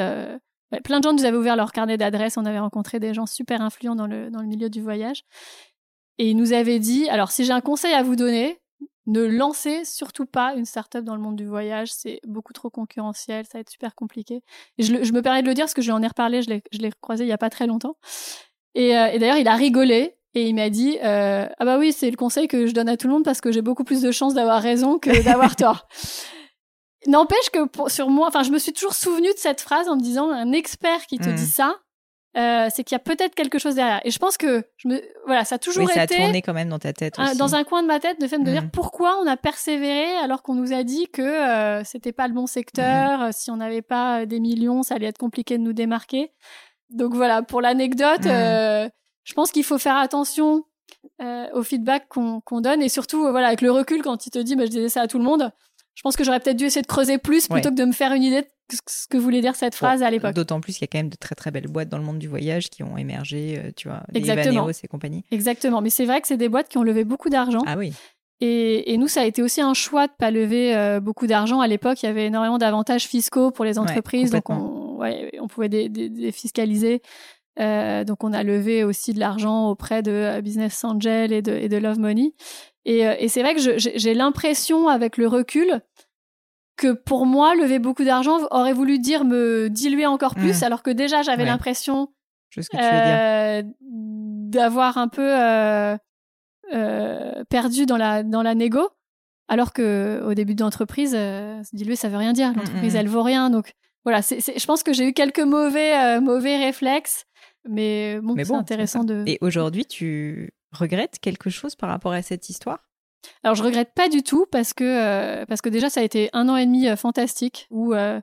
Speaker 2: plein de gens nous avaient ouvert leur carnet d'adresses. On avait rencontré des gens super influents dans le, dans le milieu du voyage. Et ils nous avaient dit, alors si j'ai un conseil à vous donner, ne lancez surtout pas une startup dans le monde du voyage. C'est beaucoup trop concurrentiel, ça va être super compliqué. Et je, me permets de le dire parce que je lui en ai reparlé, je l'ai croisé il y a pas très longtemps. Et, et d'ailleurs, il a rigolé et il m'a dit euh, ah bah oui c'est le conseil que je donne à tout le monde parce que j'ai beaucoup plus de chances d'avoir raison que d'avoir tort. N'empêche que sur moi, enfin je me suis toujours souvenu de cette phrase en me disant un expert qui te hmm. dit ça, euh, c'est qu'il y a peut-être quelque chose derrière. Et je pense que je me, voilà, ça a toujours oui, ça
Speaker 1: été. Ça a tourné quand même dans ta tête. Aussi.
Speaker 2: Dans un coin de ma tête, de fait de me dire hmm. pourquoi on a persévéré alors qu'on nous a dit que euh, c'était pas le bon secteur. Hmm. Si on n'avait pas des millions, ça allait être compliqué de nous démarquer. Donc voilà, pour l'anecdote, je pense qu'il faut faire attention euh, au feedback qu'on donne et surtout euh, voilà avec le recul quand il te dit bah, je disais ça à tout le monde je pense que j'aurais peut-être dû essayer de creuser plus plutôt que de me faire une idée de ce que voulait dire cette phrase à l'époque.
Speaker 1: D'autant plus qu'il y a quand même de très très belles boîtes dans le monde du voyage qui ont émergé, euh, tu vois, Exactement. les et compagnie.
Speaker 2: Exactement, mais c'est vrai que c'est des boîtes qui ont levé beaucoup d'argent.
Speaker 1: Ah oui.
Speaker 2: Et, et, nous, ça a été aussi un choix de pas lever beaucoup d'argent. À l'époque, il y avait énormément d'avantages fiscaux pour les entreprises, donc on, ouais, on pouvait défiscaliser. Euh, donc on a levé aussi de l'argent auprès de euh, Business Angel et de, et de Love Money. Et, euh, et c'est vrai que j'ai l'impression avec le recul que pour moi, lever beaucoup d'argent aurait voulu dire me diluer encore plus, mmh. alors que déjà j'avais l'impression euh, d'avoir un peu euh, euh, perdu dans la dans la négo, alors que au début d'entreprise, diluer ça veut rien dire. Mmh, L'entreprise mmh. elle vaut rien, donc voilà. je pense que j'ai eu quelques mauvais mauvais réflexes mais bon, c'est intéressant de.
Speaker 1: Et aujourd'hui, tu regrettes quelque chose par rapport à cette histoire?
Speaker 2: Alors, je regrette pas du tout parce que, euh, parce que déjà, ça a été un an et demi euh, fantastique où. Euh,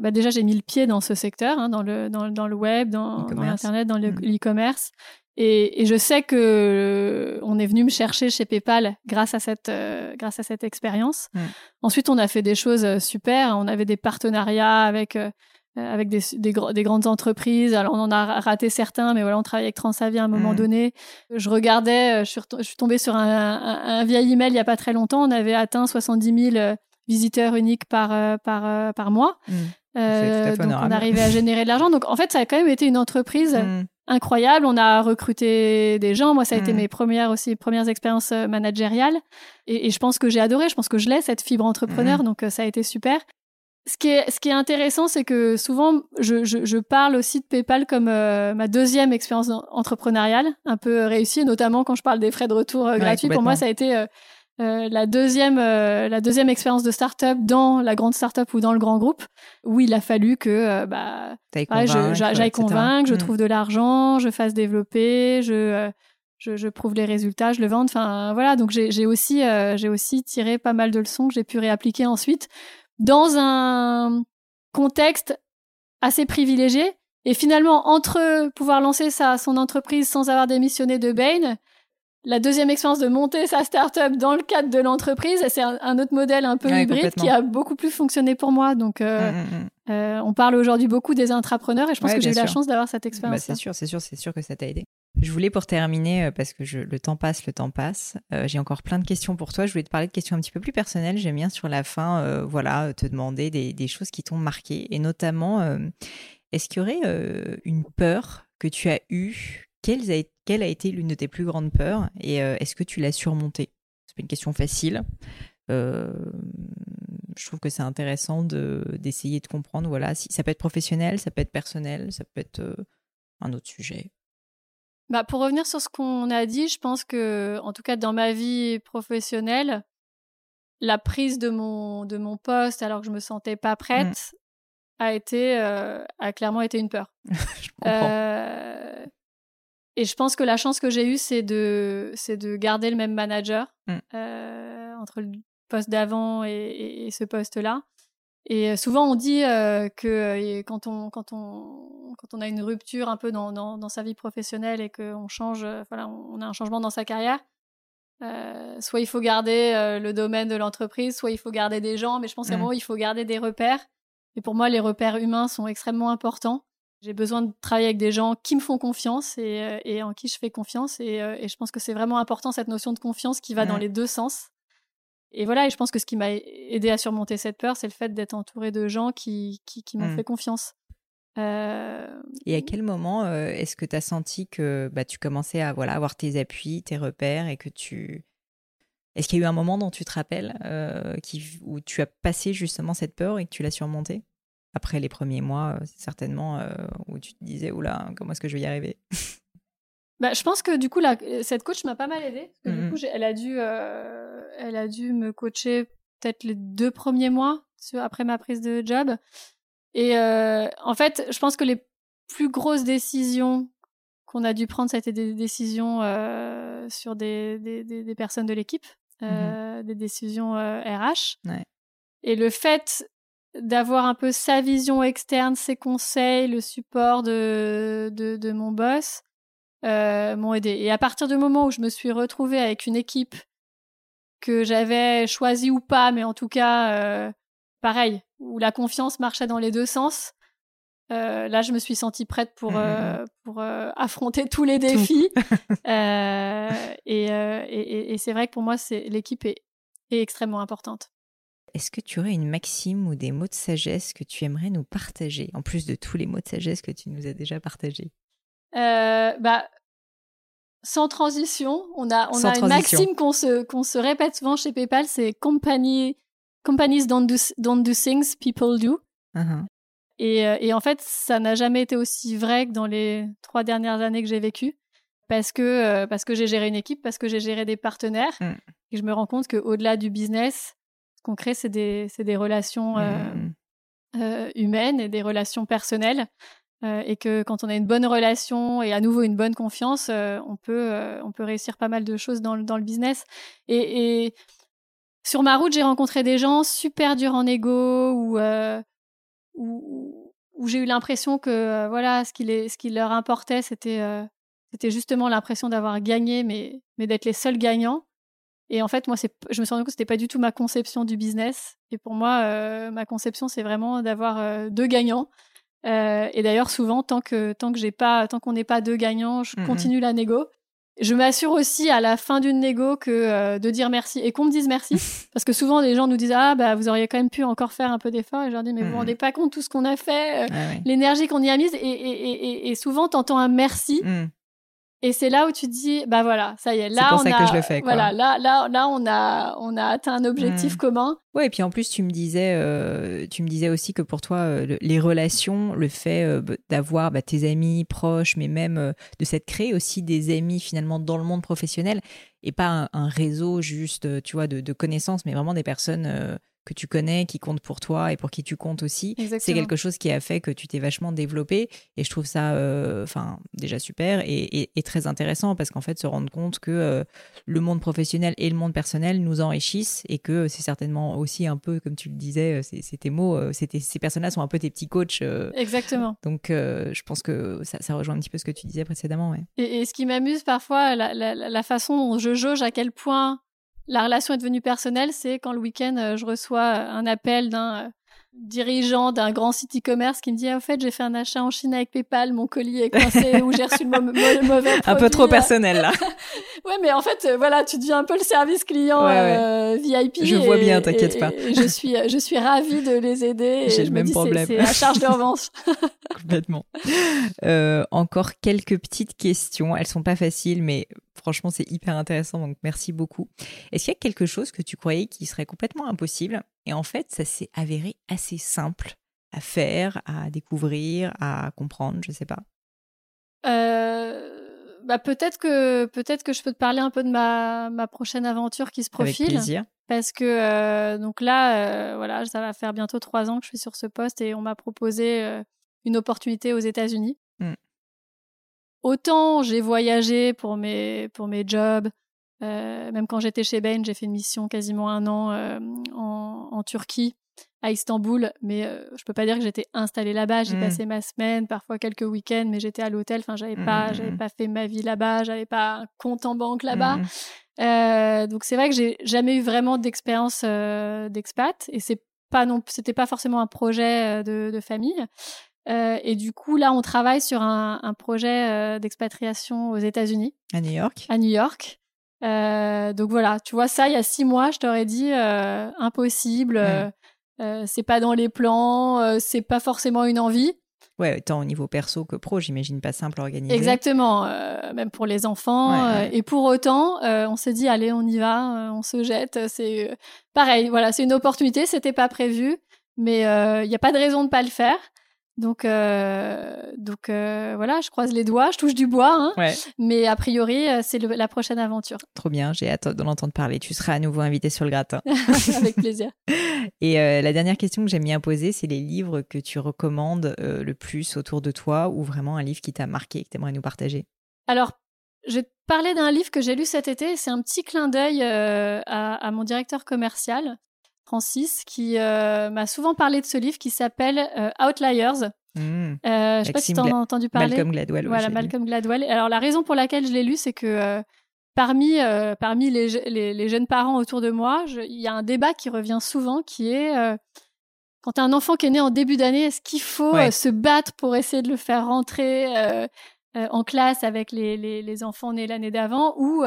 Speaker 2: bah déjà, j'ai mis le pied dans ce secteur, hein, dans, le, dans, dans, le web, dans, dans l'Internet, dans l'e-commerce. Et, et, je sais que on est venu me chercher chez PayPal grâce à cette grâce à cette expérience. Mmh. Ensuite, on a fait des choses super. On avait des partenariats avec avec des, des, des, grandes entreprises. Alors, on en a raté certains, mais voilà, on travaille avec Transavia à un moment mmh. donné. Je regardais, euh, je suis, je suis tombée sur un, un, vieil email il n'y a pas très longtemps. On avait atteint 70 000 euh, visiteurs uniques par, par, par mois. Mmh. Euh, donc, on arrivait à générer de l'argent. Donc, en fait, ça a quand même été une entreprise mmh. incroyable. On a recruté des gens. Moi, ça a été mes premières aussi premières expériences managériales. Et, et je pense que j'ai adoré. Je pense que je l'ai, cette fibre entrepreneur. Donc, ça a été super ce qui est, ce qui est intéressant, c'est que souvent, je, je, je, parle aussi de PayPal comme euh, ma deuxième expérience entrepreneuriale, un peu réussie, notamment quand je parle des frais de retour euh, gratuits. Pour moi, ça a été euh, la deuxième, la deuxième expérience de startup dans la grande startup ou dans le grand groupe, où il a fallu que bah, j'aille convaincre, je mm. trouve de l'argent, je fasse développer, je je, je, prouve les résultats, je le vends. Enfin, voilà. Donc, j'ai aussi, j'ai aussi tiré pas mal de leçons que j'ai pu réappliquer ensuite dans un contexte assez privilégié. Et finalement, entre pouvoir lancer sa, son entreprise sans avoir démissionné de Bain, la deuxième expérience de monter sa startup dans le cadre de l'entreprise, c'est un, autre modèle un peu hybride qui a beaucoup plus fonctionné pour moi. Donc, euh, mmh, mmh, mmh. Euh, on parle aujourd'hui beaucoup des intrapreneurs et je pense que j'ai eu la chance d'avoir cette expérience.
Speaker 1: Bah, c'est sûr, c'est sûr, c'est sûr que ça t'a aidé. Je voulais pour terminer, euh, parce que je, le temps passe, le temps passe, euh, j'ai encore plein de questions pour toi. Je voulais te parler de questions un petit peu plus personnelles. J'aime bien sur la fin, voilà, te demander des, des choses qui t'ont marqué. Et notamment, est-ce qu'il y aurait une peur que tu as eue? Quelle a, quelle a été l'une de tes plus grandes peurs Et est-ce que tu l'as surmontée? C'est pas une question facile. je trouve que c'est intéressant de d'essayer de comprendre. Voilà, si ça peut être professionnel, ça peut être personnel, ça peut être un autre sujet.
Speaker 2: Bah, pour revenir sur ce qu'on a dit, je pense que, en tout cas dans ma vie professionnelle, la prise de mon, de mon poste alors que je me sentais pas mmh. prête a été euh, a clairement été une peur.
Speaker 1: je comprends. Euh,
Speaker 2: et je pense que la chance que j'ai eue, c'est de, c'est de garder le même manager mmh. euh, entre le poste d'avant et, ce poste-là. Et souvent, on dit que quand on, quand, on, quand on a une rupture un peu dans, dans, dans sa vie professionnelle et qu'on change, voilà, on a un changement dans sa carrière, euh, soit il faut garder euh, le domaine de l'entreprise, soit il faut garder des gens, mais je pense qu'à un mm. moment, il faut garder des repères. Et pour moi, les repères humains sont extrêmement importants. J'ai besoin de travailler avec des gens qui me font confiance et, euh, et en qui je fais confiance. Et, et je pense que c'est vraiment important cette notion de confiance qui va dans les deux sens. Et voilà, et je pense que ce qui m'a aidé à surmonter cette peur, c'est le fait d'être entouré de gens qui, qui, qui m'ont mm. fait confiance.
Speaker 1: Et à quel moment est-ce que tu as senti que bah, tu commençais à voilà, avoir tes appuis, tes repères et que tu... Est-ce qu'il y a eu un moment dont tu te rappelles qui, où tu as passé justement cette peur et que tu l'as surmontée? Après les premiers mois, certainement, où tu te disais, oula, comment est-ce que je vais y arriver?
Speaker 2: Bah, je pense que du coup, la, cette coach m'a pas mal aidée. Parce que, du mmh coup, elle a, dû, elle a dû me coacher peut-être les deux premiers mois après ma prise de job. Et euh, en fait, je pense que les plus grosses décisions qu'on a dû prendre, ça a été des décisions euh, sur des, des, des, personnes de l'équipe, mmh euh, des décisions RH. Et le fait d'avoir un peu sa vision externe, ses conseils, le support de, de, de mon boss m'ont aidé. Et à partir du moment où je me suis retrouvée avec une équipe que j'avais choisie ou pas, mais en tout cas pareil, où la confiance marchait dans les deux sens. Euh, là, je me suis sentie prête pour, mmh, mmh, euh, mmh. pour euh, affronter tous les défis. et, et, c'est vrai que pour moi, l'équipe est, est, extrêmement importante.
Speaker 1: Est-ce que tu aurais une maxime ou des mots de sagesse que tu aimerais nous partager, en plus de tous les mots de sagesse que tu nous as déjà partagés?
Speaker 2: Bah, Sans transition, on a, on a une maxime qu'on se, qu'on se répète souvent chez PayPal, c'est compagnie companies don't do, don't do things, people do. Uh-huh. Et, euh, et, en fait, ça n'a jamais été aussi vrai que dans les trois dernières années que j'ai vécues. Parce que, euh, parce que j'ai géré une équipe, parce que j'ai géré des partenaires. Mm. Et je me rends compte qu'au-delà du business, qu'on crée, c'est des, des, relations euh, mm. humaines et des relations personnelles. et que quand on a une bonne relation et à nouveau une bonne confiance, on, peut, on peut réussir pas mal de choses dans, dans le business. Et, et sur ma route, j'ai rencontré des gens super durs en ego ou euh, où, j'ai eu l'impression que euh, voilà, ce qui, les, ce qui leur importait, c'était euh, c'était justement l'impression d'avoir gagné, mais, mais d'être les seuls gagnants. Et en fait, moi, je me suis rendu compte que c'était pas du tout ma conception du business. Et pour moi, ma conception, c'est vraiment d'avoir deux gagnants. et d'ailleurs, souvent, tant que tant que j'ai pas, tant qu'on n'est pas deux gagnants, je mmh continue la négo. Je m'assure aussi à la fin d'une négo que euh, de dire merci et qu'on me dise merci parce que souvent les gens nous disent ah bah vous auriez quand même pu encore faire un peu d'effort et je leur dis mais vous vous mmh. rendez pas compte tout ce qu'on a fait, euh, l'énergie qu'on y a mise et, et, et, et souvent t'entends un merci mmh. Et c'est là où tu te dis, bah voilà, ça y est, là on a, que je le fais, voilà, là, là, là on a, on a atteint un objectif mmh. commun.
Speaker 1: Ouais, et puis en plus tu me disais, euh, tu me disais aussi que pour toi, euh, les relations, le fait euh, d'avoir bah, tes amis proches, mais même de s'être créé aussi des amis finalement dans le monde professionnel, et pas un, réseau juste, tu vois, de, de, connaissances, mais vraiment des personnes que tu connais, qui compte pour toi et pour qui tu comptes aussi. C'est quelque chose qui a fait que tu t'es vachement développé et je trouve ça euh, déjà super et, très intéressant parce qu'en fait se rendre compte que euh, le monde professionnel et le monde personnel nous enrichissent et que c'est certainement aussi un peu comme tu le disais, euh, c'est tes mots, ces personnes-là sont un peu tes petits coachs.
Speaker 2: Exactement.
Speaker 1: Donc je pense que ça, rejoint un petit peu ce que tu disais précédemment.
Speaker 2: Et, ce qui m'amuse parfois, la, la façon dont je jauge à quel point la relation est devenue personnelle, c'est quand le week-end, euh, je reçois un appel d'un euh, dirigeant d'un grand site e-commerce qui me dit, en fait, j'ai fait un achat en Chine avec PayPal, mon colis est coincé ou j'ai reçu le, mauvais produit.
Speaker 1: Un peu trop personnel, là.
Speaker 2: ouais, mais en fait, euh, voilà, tu deviens un peu le service client VIP.
Speaker 1: Je vois bien, t'inquiète pas.
Speaker 2: je suis, je suis ravie de les aider.
Speaker 1: J'ai le même problème.
Speaker 2: C'est à charge de revanche.
Speaker 1: Complètement. encore quelques petites questions. Elles sont pas faciles, mais Franchement, c'est hyper intéressant, donc merci beaucoup. Est-ce qu'il y a quelque chose que tu croyais qui serait complètement impossible? Et en fait, ça s'est avéré assez simple à faire, à découvrir, à comprendre, je sais pas
Speaker 2: euh, bah peut-être que peut-être que je peux te parler un peu de ma, ma prochaine aventure qui se profile.
Speaker 1: Avec plaisir.
Speaker 2: Parce que euh, donc là, euh, voilà, ça va faire bientôt trois ans que je suis sur ce poste et on m'a proposé une opportunité aux États-Unis. Hmm. Autant j'ai voyagé pour mes pour mes jobs, même quand j'étais chez Bain, j'ai fait une mission quasiment un an en, en Turquie à Istanbul, mais je euh, je peux pas dire que j'étais installée là-bas. J'ai mmh. passé ma semaine, parfois quelques week-ends, mais j'étais à l'hôtel. Enfin, j'avais pas, mmh, j'avais mmh, pas fait ma vie là-bas, j'avais pas un compte en banque là-bas. Euh, donc c'est vrai que j'ai jamais eu vraiment d'expérience euh, d'expat, et c'est pas non, c'était pas forcément un projet de, famille. Et du coup, là, on travaille sur un, projet d'expatriation aux États-Unis.
Speaker 1: À New York.
Speaker 2: À New York. donc voilà, tu vois ça, il y a six mois, je t'aurais dit impossible. Euh, c'est pas dans les plans, euh, c'est pas forcément une envie.
Speaker 1: Ouais, tant au niveau perso que pro, j'imagine pas simple à organiser.
Speaker 2: Exactement, euh, même pour les enfants. et pour autant, on s'est dit, allez, on y va, on se jette. C'est pareil, voilà, c'est une opportunité, c'était pas prévu, mais il n'y a pas de raison de pas le faire. Donc, euh, donc euh, voilà, je croise les doigts, je touche du bois. Hein, Mais a priori, euh, c'est la prochaine aventure.
Speaker 1: Trop bien, j'ai hâte d'en entendre parler. Tu seras à nouveau invité sur le gratin.
Speaker 2: Avec plaisir.
Speaker 1: Et la dernière question que j'aime bien poser, c'est les livres que tu recommandes le plus autour de toi ou vraiment un livre qui t'a marqué, que tu aimerais nous partager?
Speaker 2: Alors, je vais te parler d'un livre que j'ai lu cet été. C'est un petit clin d'œil à, à, mon directeur commercial. Francis, qui euh, m'a souvent parlé de ce livre qui s'appelle euh, Outliers. Mmh. Euh, je sais pas si tu en as entendu parler.
Speaker 1: Malcolm Gladwell.
Speaker 2: Voilà, Malcolm Gladwell. Alors la raison pour laquelle je l'ai lu, c'est que parmi parmi les, les, jeunes parents autour de moi, il y a un débat qui revient souvent, qui est quand tu as un enfant qui est né en début d'année, est-ce qu'il faut se battre pour essayer de le faire rentrer en classe avec les, les enfants nés l'année d'avant ou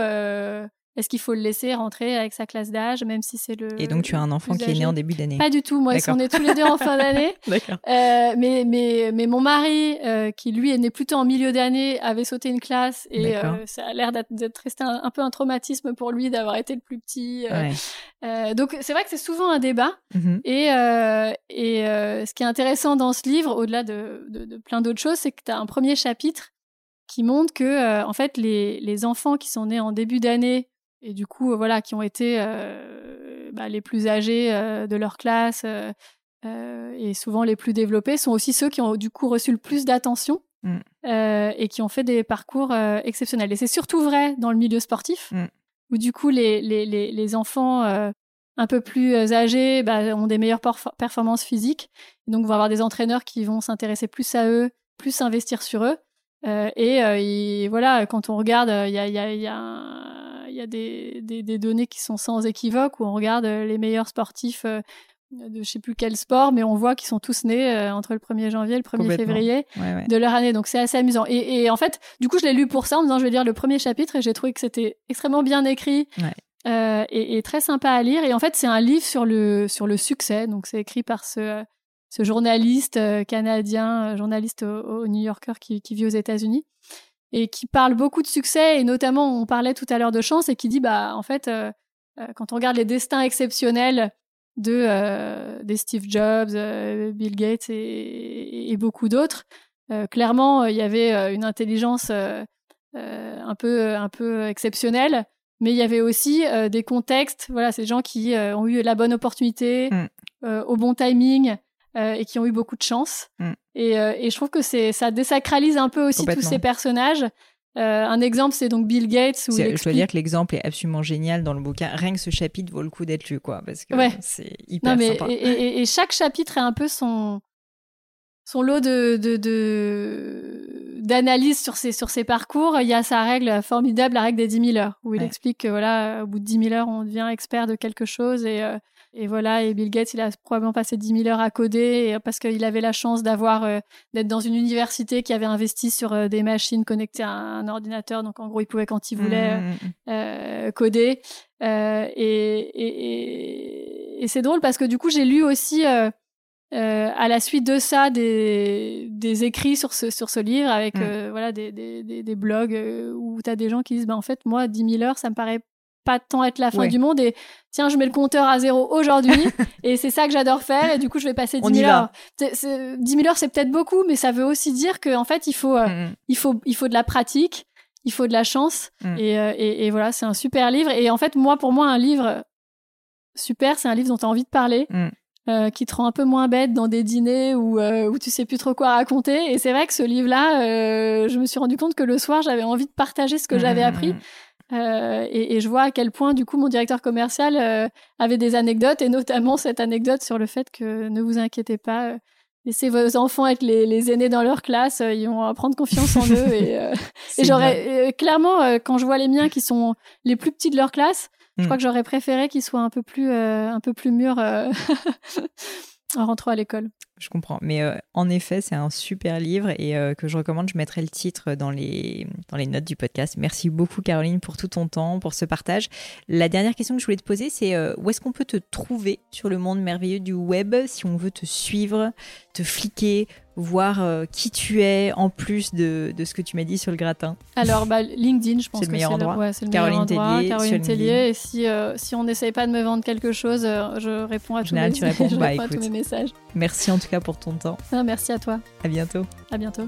Speaker 2: est-ce qu'il faut le laisser rentrer avec sa classe d'âge, même si c'est le.
Speaker 1: Et donc, tu as un enfant qui est né en début d'année
Speaker 2: Pas du tout. Moi, on est tous les deux en fin d'année. D'accord. Euh, mais, mais, mais mon mari, euh, qui lui est né plutôt en milieu d'année, avait sauté une classe et euh, ça a l'air d'être resté un, peu un traumatisme pour lui d'avoir été le plus petit. donc, c'est vrai que c'est souvent un débat. Mm-hmm. Et, et ce qui est intéressant dans ce livre, au-delà de, de, plein d'autres choses, c'est que tu as un premier chapitre qui montre que, en fait, les, les enfants qui sont nés en début d'année et du coup, voilà, qui ont été euh, bah, les plus âgés euh, de leur classe euh, et souvent les plus développés, sont aussi ceux qui ont du coup reçu le plus d'attention mmh. et qui ont fait des parcours exceptionnels. Et c'est surtout vrai dans le milieu sportif, mmh. où du coup les, les, les, les enfants un peu plus âgés bah, ont des meilleures performances physiques. donc, vont avoir des entraîneurs qui vont s'intéresser plus à eux, plus investir sur eux. et, voilà, quand on regarde, il y a, y a, y a un il y a des, des, données qui sont sans équivoque où on regarde euh, les meilleurs sportifs euh, de je sais plus quel sport, mais on voit qu'ils sont tous nés euh, entre le 1er janvier et le 1er février de leur année. Donc c'est assez amusant. Et, en fait, du coup, je l'ai lu pour ça en me disant je vais lire le premier chapitre et j'ai trouvé que c'était extrêmement bien écrit et, très sympa à lire. Et en fait, c'est un livre sur le, sur le succès. Donc c'est écrit par ce, ce journaliste canadien, journaliste au, New Yorker qui, qui vit aux États-Unis et qui parle beaucoup de succès et notamment on parlait tout à l'heure de chance et qui dit bah en fait euh, euh, quand on regarde les destins exceptionnels de euh, des Steve Jobs, Bill Gates et, et beaucoup d'autres, clairement il y avait une intelligence un peu un peu exceptionnelle, mais il y avait aussi des contextes. Voilà, ces gens qui ont eu la bonne opportunité mm. au bon timing et qui ont eu beaucoup de chance. Mm. Et, euh, et, je trouve que c'est ça désacralise un peu aussi tous ces personnages. Euh, un exemple, c'est donc Bill Gates. Où
Speaker 1: Je dois dire que l'exemple est absolument génial dans le bouquin. Rien que ce chapitre vaut le coup d'être lu, quoi, parce que c'est hyper non, mais, sympa.
Speaker 2: Et, et, chaque chapitre est un peu son son lot de, de, de d'analyse sur ses sur ses parcours. Il y a sa règle formidable, la règle des 10 000 heures, où il explique que voilà, au bout de 10 000 heures, on devient expert de quelque chose et et voilà, et Bill Gates, il a probablement passé 10 000 heures à coder parce qu'il avait la chance d'avoir euh, d'être dans une université qui avait investi sur euh, des machines connectées à un ordinateur. Donc en gros, il pouvait quand il voulait mmh, mmh, mmh. Euh, coder. Et, et, et, c'est drôle parce que du coup, j'ai lu aussi euh, à la suite de ça, des, des écrits sur ce, sur ce livre avec mm. euh, voilà, des, des, des, blogs euh, où tu as des gens qui disent bah, En fait, moi, 10 000 heures, ça me paraît pas tant être la fin du monde. Et tiens, je mets le compteur à zéro aujourd'hui. et c'est ça que j'adore faire. Et du coup, je vais passer 10 000 heures. 10 000 heures, c'est peut-être beaucoup, mais ça veut aussi dire qu'en en fait, il faut, mm, il, faut, il faut de la pratique, il faut de la chance. Et, et, et, voilà, c'est un super livre. Et en fait, moi, pour moi, un livre super, c'est un livre dont tu as envie de parler. Euh, qui te rend un peu moins bête dans des dîners où, euh, où tu sais plus trop quoi raconter. Et c'est vrai que ce livre-là, euh, je me suis rendu compte que le soir, j'avais envie de partager ce que j'avais appris. Mmh. Et, et, je vois à quel point, du coup, mon directeur commercial avait des anecdotes, et notamment cette anecdote sur le fait que ne vous inquiétez pas, laissez vos enfants être les, les, aînés dans leur classe, ils vont prendre confiance en eux. Et, et j'aurais clairement, quand je vois les miens qui sont les plus petits de leur classe, je crois hmm. que j'aurais préféré qu'il soit un peu plus, euh, un peu plus mûr euh, en rentrant à l'école.
Speaker 1: Je comprends. Mais euh, en effet, c'est un super livre et que je recommande. Je mettrai le titre dans les, dans les notes du podcast. Merci beaucoup, Caroline, pour tout ton temps, pour ce partage. La dernière question que je voulais te poser, c'est où est-ce qu'on peut te trouver sur le monde merveilleux du web si on veut te suivre, te fliquer, voir euh, qui tu es en plus de, de ce que tu m'as dit sur le gratin
Speaker 2: Alors, bah, LinkedIn, je pense
Speaker 1: que c'est le meilleur endroit.
Speaker 2: c'est le Caroline meilleur endroit. Tellier, Caroline Tellier. Et si, euh, si on n'essaye pas de me vendre quelque chose, euh, je réponds à, tous, mes,
Speaker 1: tu réponds,
Speaker 2: je
Speaker 1: bah,
Speaker 2: réponds à tous mes messages.
Speaker 1: Merci en tout cas pour ton temps.
Speaker 2: merci à toi.
Speaker 1: À bientôt.
Speaker 2: À bientôt.